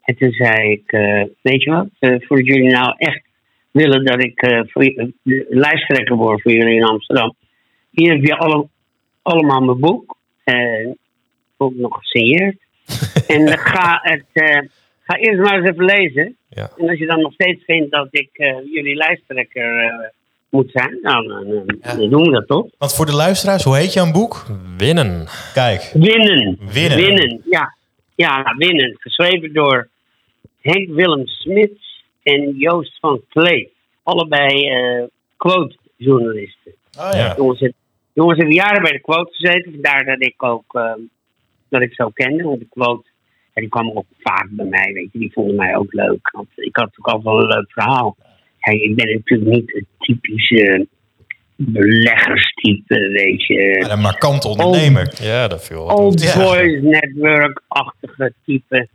en toen zei ik, eh, weet je wat, eh, voordat jullie nou echt willen dat ik eh, voor, je- de lijsttrekker word voor jullie in Amsterdam. Hier heb je alle, allemaal mijn boek. En ook nog gesigneerd. en eh, ga, het, eh, ga eerst maar eens even lezen. Ja. En als je dan nog steeds vindt dat ik eh, jullie lijsttrekker eh, moet zijn, nou, dan, dan- doen we dat toch? Want voor de luisteraars, hoe heet jouw boek? Winnen. Kijk, Winnen. Winnen. Winnen, ja. Ja, winnen. Geschreven door Henk Willem Smits en Joost van Kleef. Allebei eh quote-journalisten. oh ja. Jongens, hebben- jongens hebben jaren bij de quote gezeten. Vandaar dat ik ook eh, dat ik zo kende. Want de quote, ja, die kwam ook vaak bij mij. Weet je, die vonden mij ook leuk. Want ik had natuurlijk altijd wel een leuk verhaal. Ja, ik ben natuurlijk niet het typische beleggerstype, weet je. Maar een markant ondernemer. Ja, dat viel wel Old Ja. Boys Network-achtige type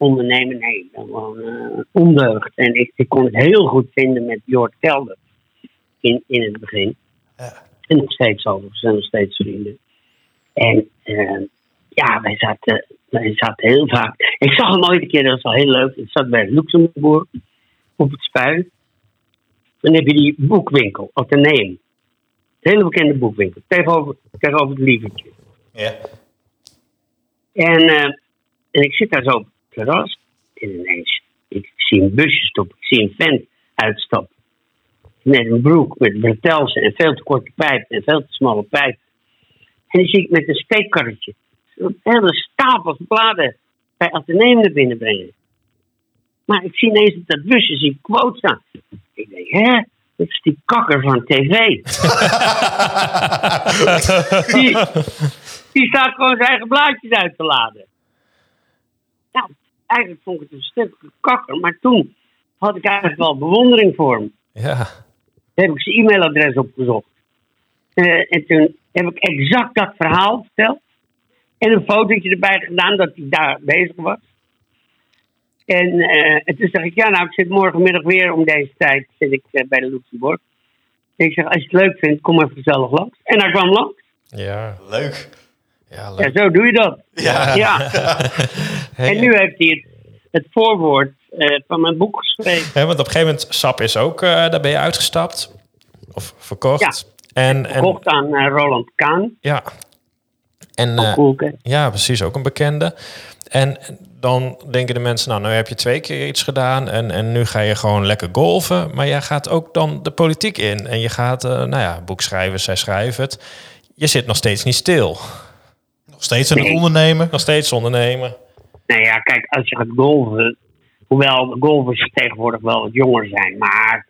ondernemer. Nee, gewoon eh, ondeugd. En ik, ik kon het heel goed vinden met Jort Kelder in, in het begin. Ja. En nog steeds overigens, we zijn nog steeds vrienden. En eh, ja, wij zaten, wij zaten heel vaak. Ik zag hem ooit een keer, dat was wel heel leuk. Ik zat bij Luxemburg op het spui. Dan heb je die boekwinkel, Atheneum. Een hele bekende boekwinkel, tegenover, tegenover het lievertje. Ja. En, eh, en ik zit daar zo terras. En ineens, ik zie een busje stoppen. Ik zie een vent uitstappen. Met een broek, met bretels en veel te korte pijp en veel te smalle pijp. En die zie ik met een steekkarretje een hele stapel bladen bij Atheneum naar binnen brengen. Maar ik zie ineens op dat busje zie quote staan. Ik denk, hè? Dat is die kakker van tv. die, die staat gewoon zijn eigen blaadjes uit te laden. Nou, eigenlijk vond ik het een stuk kakker, maar toen had ik eigenlijk wel bewondering voor hem. Ja. Toen heb ik zijn e-mailadres opgezocht. Eh, en toen heb ik exact dat verhaal verteld. En een fotootje erbij gedaan dat hij daar bezig was. En, eh, en toen zeg ik, ja nou, ik zit morgenmiddag weer om deze tijd zit ik, eh, bij de Luxemburg. En ik zeg, als je het leuk vindt, kom even gezellig langs. En hij kwam langs. Ja. Leuk. Ja, zo doe je dat. Ja. En nu heeft hij het, het voorwoord eh, van mijn boek geschreven. want op een gegeven moment, SAP is ook, eh, daar ben je uitgestapt. Of verkocht. Ja. En, en, Gekocht aan eh, Roland Kaan. ja. En, Koelke. ja, precies, ook een bekende. En dan denken de mensen, nou, nu heb je twee keer iets gedaan en, en nu ga je gewoon lekker golven. Maar jij gaat ook dan de politiek in en je gaat, nou ja, boek schrijven, zij schrijven het. Je zit nog steeds niet stil. Nog steeds een Nee. ondernemer. Nog steeds ondernemen. Nou ja, kijk, als je gaat golven. Hoewel golfers tegenwoordig wel wat jonger zijn. Maar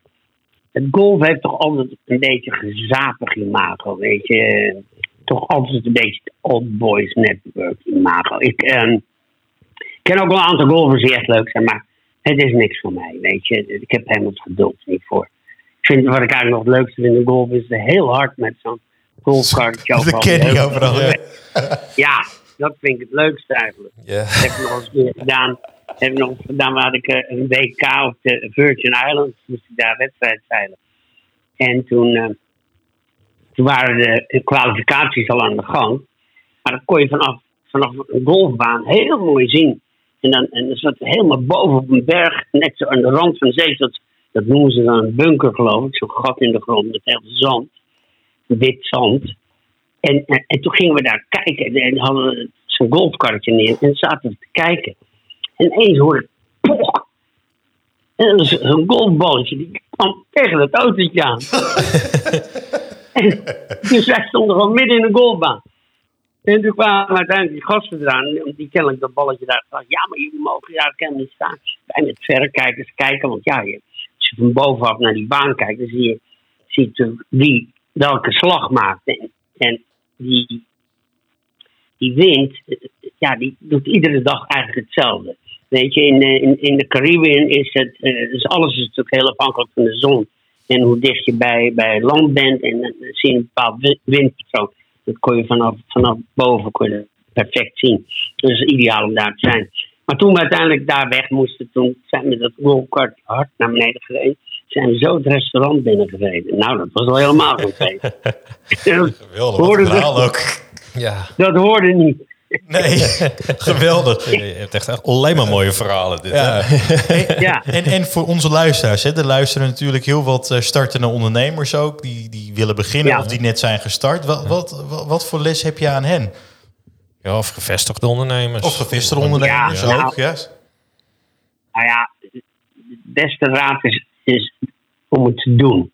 het golf heeft toch altijd een beetje gezapig imago, weet je. Toch altijd een beetje het old boys network imago. Ik ehm, ken ook wel een aantal golfers die echt leuk zijn, maar het is niks voor mij, weet je. Ik heb helemaal het geduld niet voor. Ik vind wat ik eigenlijk nog het leukste vind in golf is heel hard met zo'n De caddy overal. Ja. ja, dat vind ik het leukste eigenlijk. Ja. Dat heb ik nog eens een keer gedaan. Heb ik nog eens gedaan, waar had ik eh, een WK op de Virgin Islands. Moest ik daar wedstrijd zeilen. En toen, eh, toen waren de, de kwalificaties al aan de gang. Maar dat kon je vanaf, vanaf een golfbaan heel mooi zien. En dan, en dan zat helemaal boven op een berg, net zo aan de rand van de zee. Dat, dat noemen ze dan een bunker, geloof ik. Zo'n gat in de grond met heel veel zand. Wit zand. En, en, en toen gingen we daar kijken. En hadden we zo'n golfkarretje neer. En zaten we te kijken. En eens hoorde ik, poch! En dat was een golfballetje. Die kwam tegen het autootje aan. en dus wij stonden gewoon midden in de golfbaan. En toen kwamen uiteindelijk die gasten eraan. Die kennelijk dat balletje daar. Ja, maar jullie mogen daar helemaal niet staan. Wij met verrekijkers kijken. Want ja, je, als je van bovenaf naar die baan kijkt, dan zie je, zie je natuurlijk wie welke slag maakt. En, die, die wind, ja, die doet iedere dag eigenlijk hetzelfde. Weet je, in, eh, in, in de Caribbean is het, dus alles is natuurlijk heel afhankelijk van de zon. En hoe dicht je bij, bij land bent, en dan zie je een bepaald windpatroon. Dat kon je vanaf, vanaf boven perfect zien. Dus ideaal om daar te zijn. Maar toen we uiteindelijk daar weg moesten, toen zijn we dat golfkart hard naar beneden gereden. Zijn we zo het restaurant binnengereden. Nou, dat was wel helemaal geen feest. Geweldig, verhaal ook. Ja. Dat hoorde niet. Nee, geweldig. Je hebt echt alleen maar mooie verhalen. Dit, Ja. En, en voor onze luisteraars, hè, er luisteren natuurlijk heel wat eh, startende ondernemers ook, die, die willen beginnen Ja. of die net zijn gestart. Wat, wat, wat, wat voor les heb je aan hen? Ja, of gevestigde ondernemers. Of gevestigde ondernemers Ja, nou, ook, ja. Nou ja, de beste raad is, om het te doen.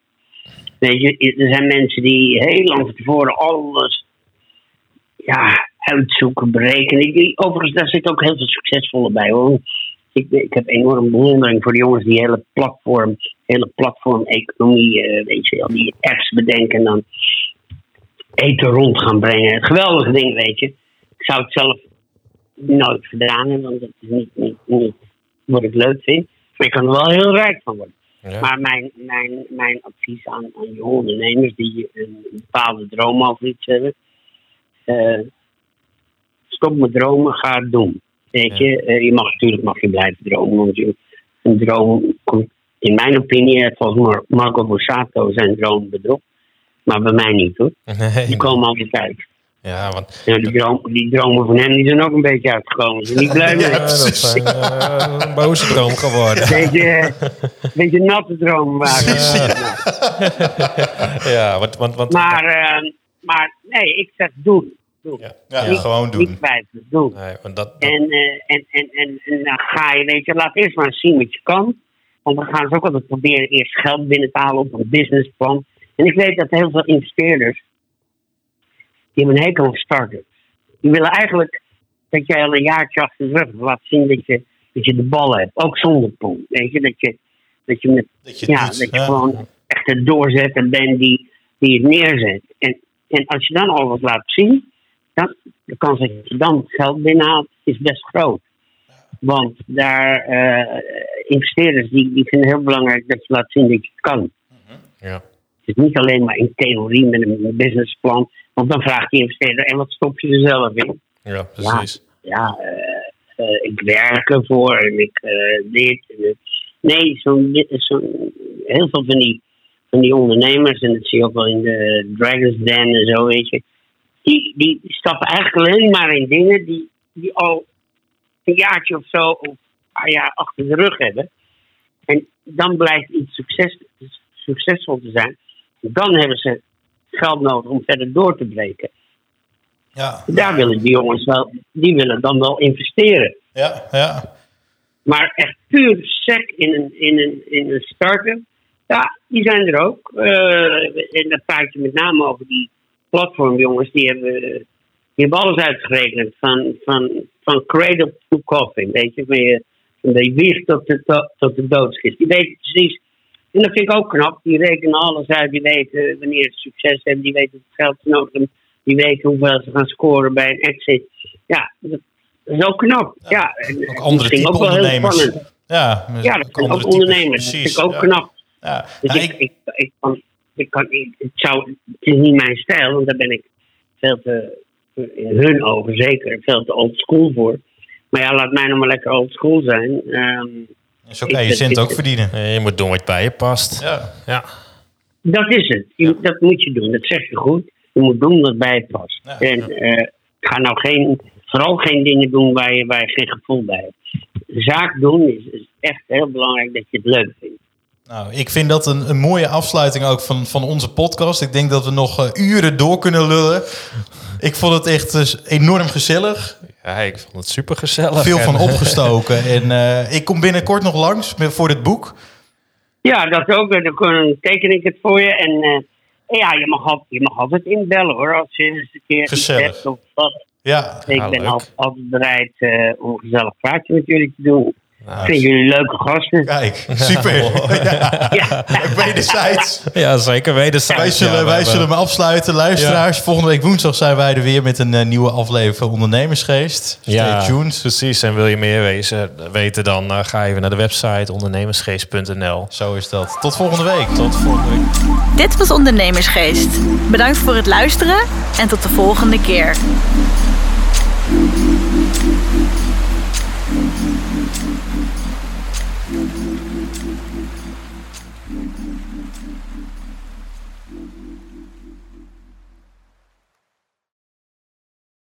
Weet je, er zijn mensen die heel lang van tevoren alles ja, uitzoeken, berekenen. Overigens, daar zit ook heel veel succesvolle bij hoor. Ik, ik heb enorm bewondering voor die jongens die hele platform, hele platform-economie, eh, weet je, al die apps bedenken en dan eten rond gaan brengen. Geweldige ding, weet je. Ik zou het zelf nooit gedaan hebben, want dat is niet, wat ik leuk vind. Maar je kan er wel heel rijk van worden. Ja. Maar mijn, mijn, mijn advies aan, aan jonge ondernemers die een bepaalde droom over iets hebben. eh, stop met dromen, ga het doen. Weet je, Eh, je mag natuurlijk mag je blijven dromen. Want je, een droom komt, in mijn opinie, Mar- Marco Borsato zijn droom bedrog. Maar bij mij niet hoor. Die komen altijd uit. Ja, want Ja, die, droom, die dromen van hem die zijn ook een beetje uitgekomen. Ze zijn niet blij mee. ja, dat zijn eh, een boze droom geworden. Beetje, beetje natte dromen maken. Ja, want, want, want Maar, eh, maar nee, ik zeg doen. doen. Ja. Gewoon doen. Niet twijfelen, doen. Nee, want dat, dat- En, eh, en, en, en, en dan ga je, weet je, laat eerst maar zien wat je kan. Want we gaan ze ook altijd proberen eerst geld binnen te halen op een businessplan. En ik weet dat heel veel investeerders, die hebben een hekel aan startups. Die willen eigenlijk dat jij al een jaartje achter de rug hebt. laat zien dat je, dat je de bal hebt. Ook zonder poen. Weet je, dat je, dat je met Dat je ja, doet, dat je ja. gewoon echt een doorzetter bent die, die het neerzet. En, en als je dan al wat laat zien, dan, de kans dat je dan geld binnenhaalt is best groot. Want daar, eh, investeerders die, die vinden het heel belangrijk dat je laat zien dat je het kan. ja. Het is niet alleen maar in theorie met een businessplan. Want dan vraagt die investeerder, en wat stop je er zelf in? ja, precies. ja, eh, eh, ik werk ervoor en ik eh, dit en. Nee, zo'n, heel veel van die, van die ondernemers, en dat zie je ook wel in de Dragon's Den en zo, weet je. Die, die stappen eigenlijk alleen maar in dingen die, die al een jaartje of zo, of een paar jaar achter de rug hebben. En dan blijkt iets succes, succesvol te zijn. Dan hebben ze geld nodig om verder door te breken. Ja, Daar willen die jongens wel, die willen dan wel investeren. ja, ja. Maar echt puur sec in een, in een, in een start-up, ja, die zijn er ook. Eh, en dan praat je met name over die platformjongens, die hebben, die hebben alles uitgerekend. Van, van, van cradle to coffin, weet je. Van, je, van de wieg tot de, to- tot de doodskist. Die weten precies En dat vind ik ook knap. Die rekenen alles uit. Die weten wanneer ze succes hebben. Die weten het geld ze nodig hebben. Die weten hoeveel ze gaan scoren bij een exit. Ja, dat is ook knap. Ja, en Ook andere misschien type ook wel heel ondernemers. spannend. Ja, Ja, dat zijn ook ondernemers. Dat vind ik ook ja. knap. Ja. Dus Nou, ik, ik- kan, ik kan, ik, het, zou, het is niet mijn stijl, want daar ben ik veel te, in hun ogen zeker, veel te old school voor. Maar ja, laat mij nog maar lekker old school zijn. Ehm, Zo kan je cent ook verdienen. Je moet doen wat bij je past. Ja. Ja. dat is het. Je- Dat moet je doen. Dat zeg je goed. Je moet doen wat bij je past. Ja, en eh, ga nou geen, vooral geen dingen doen waar je, waar je geen gevoel bij hebt. Zaak doen is, is echt heel belangrijk dat je het leuk vindt. Nou, ik vind dat een, een mooie afsluiting ook van, van onze podcast. Ik denk dat we nog eh, uren door kunnen lullen. Ik vond het echt eh, enorm gezellig. ja, ik vond het super gezellig. Veel van En, opgestoken. En eh, ik kom binnenkort nog langs voor dit boek. Ja, dat ook. Dan teken ik het voor je. En eh, ja, je mag, altijd, je mag altijd inbellen hoor. Als je eens een keer iets Gezellig. hebt of wat. Ja, Ik Ah, ben leuk. altijd, altijd bereid eh, om een gezellig praatje met jullie te doen. Nou, ik vind jullie leuke gasten. kijk, super. Ja, Ja. wederzijds. Ja, zeker wederzijds. Wij zullen, Ja, wij hebben- zullen hem afsluiten. Luisteraars, volgende week woensdag zijn wij er weer met een eh, nieuwe aflevering van Ondernemersgeest. Stay Ja, tuned. precies. En wil je meer wezen, weten, dan eh, ga even naar de website ondernemersgeest.nl. Zo is dat. Tot volgende week. Tot volgende week. Dit was Ondernemersgeest. Bedankt voor het luisteren en tot de volgende keer.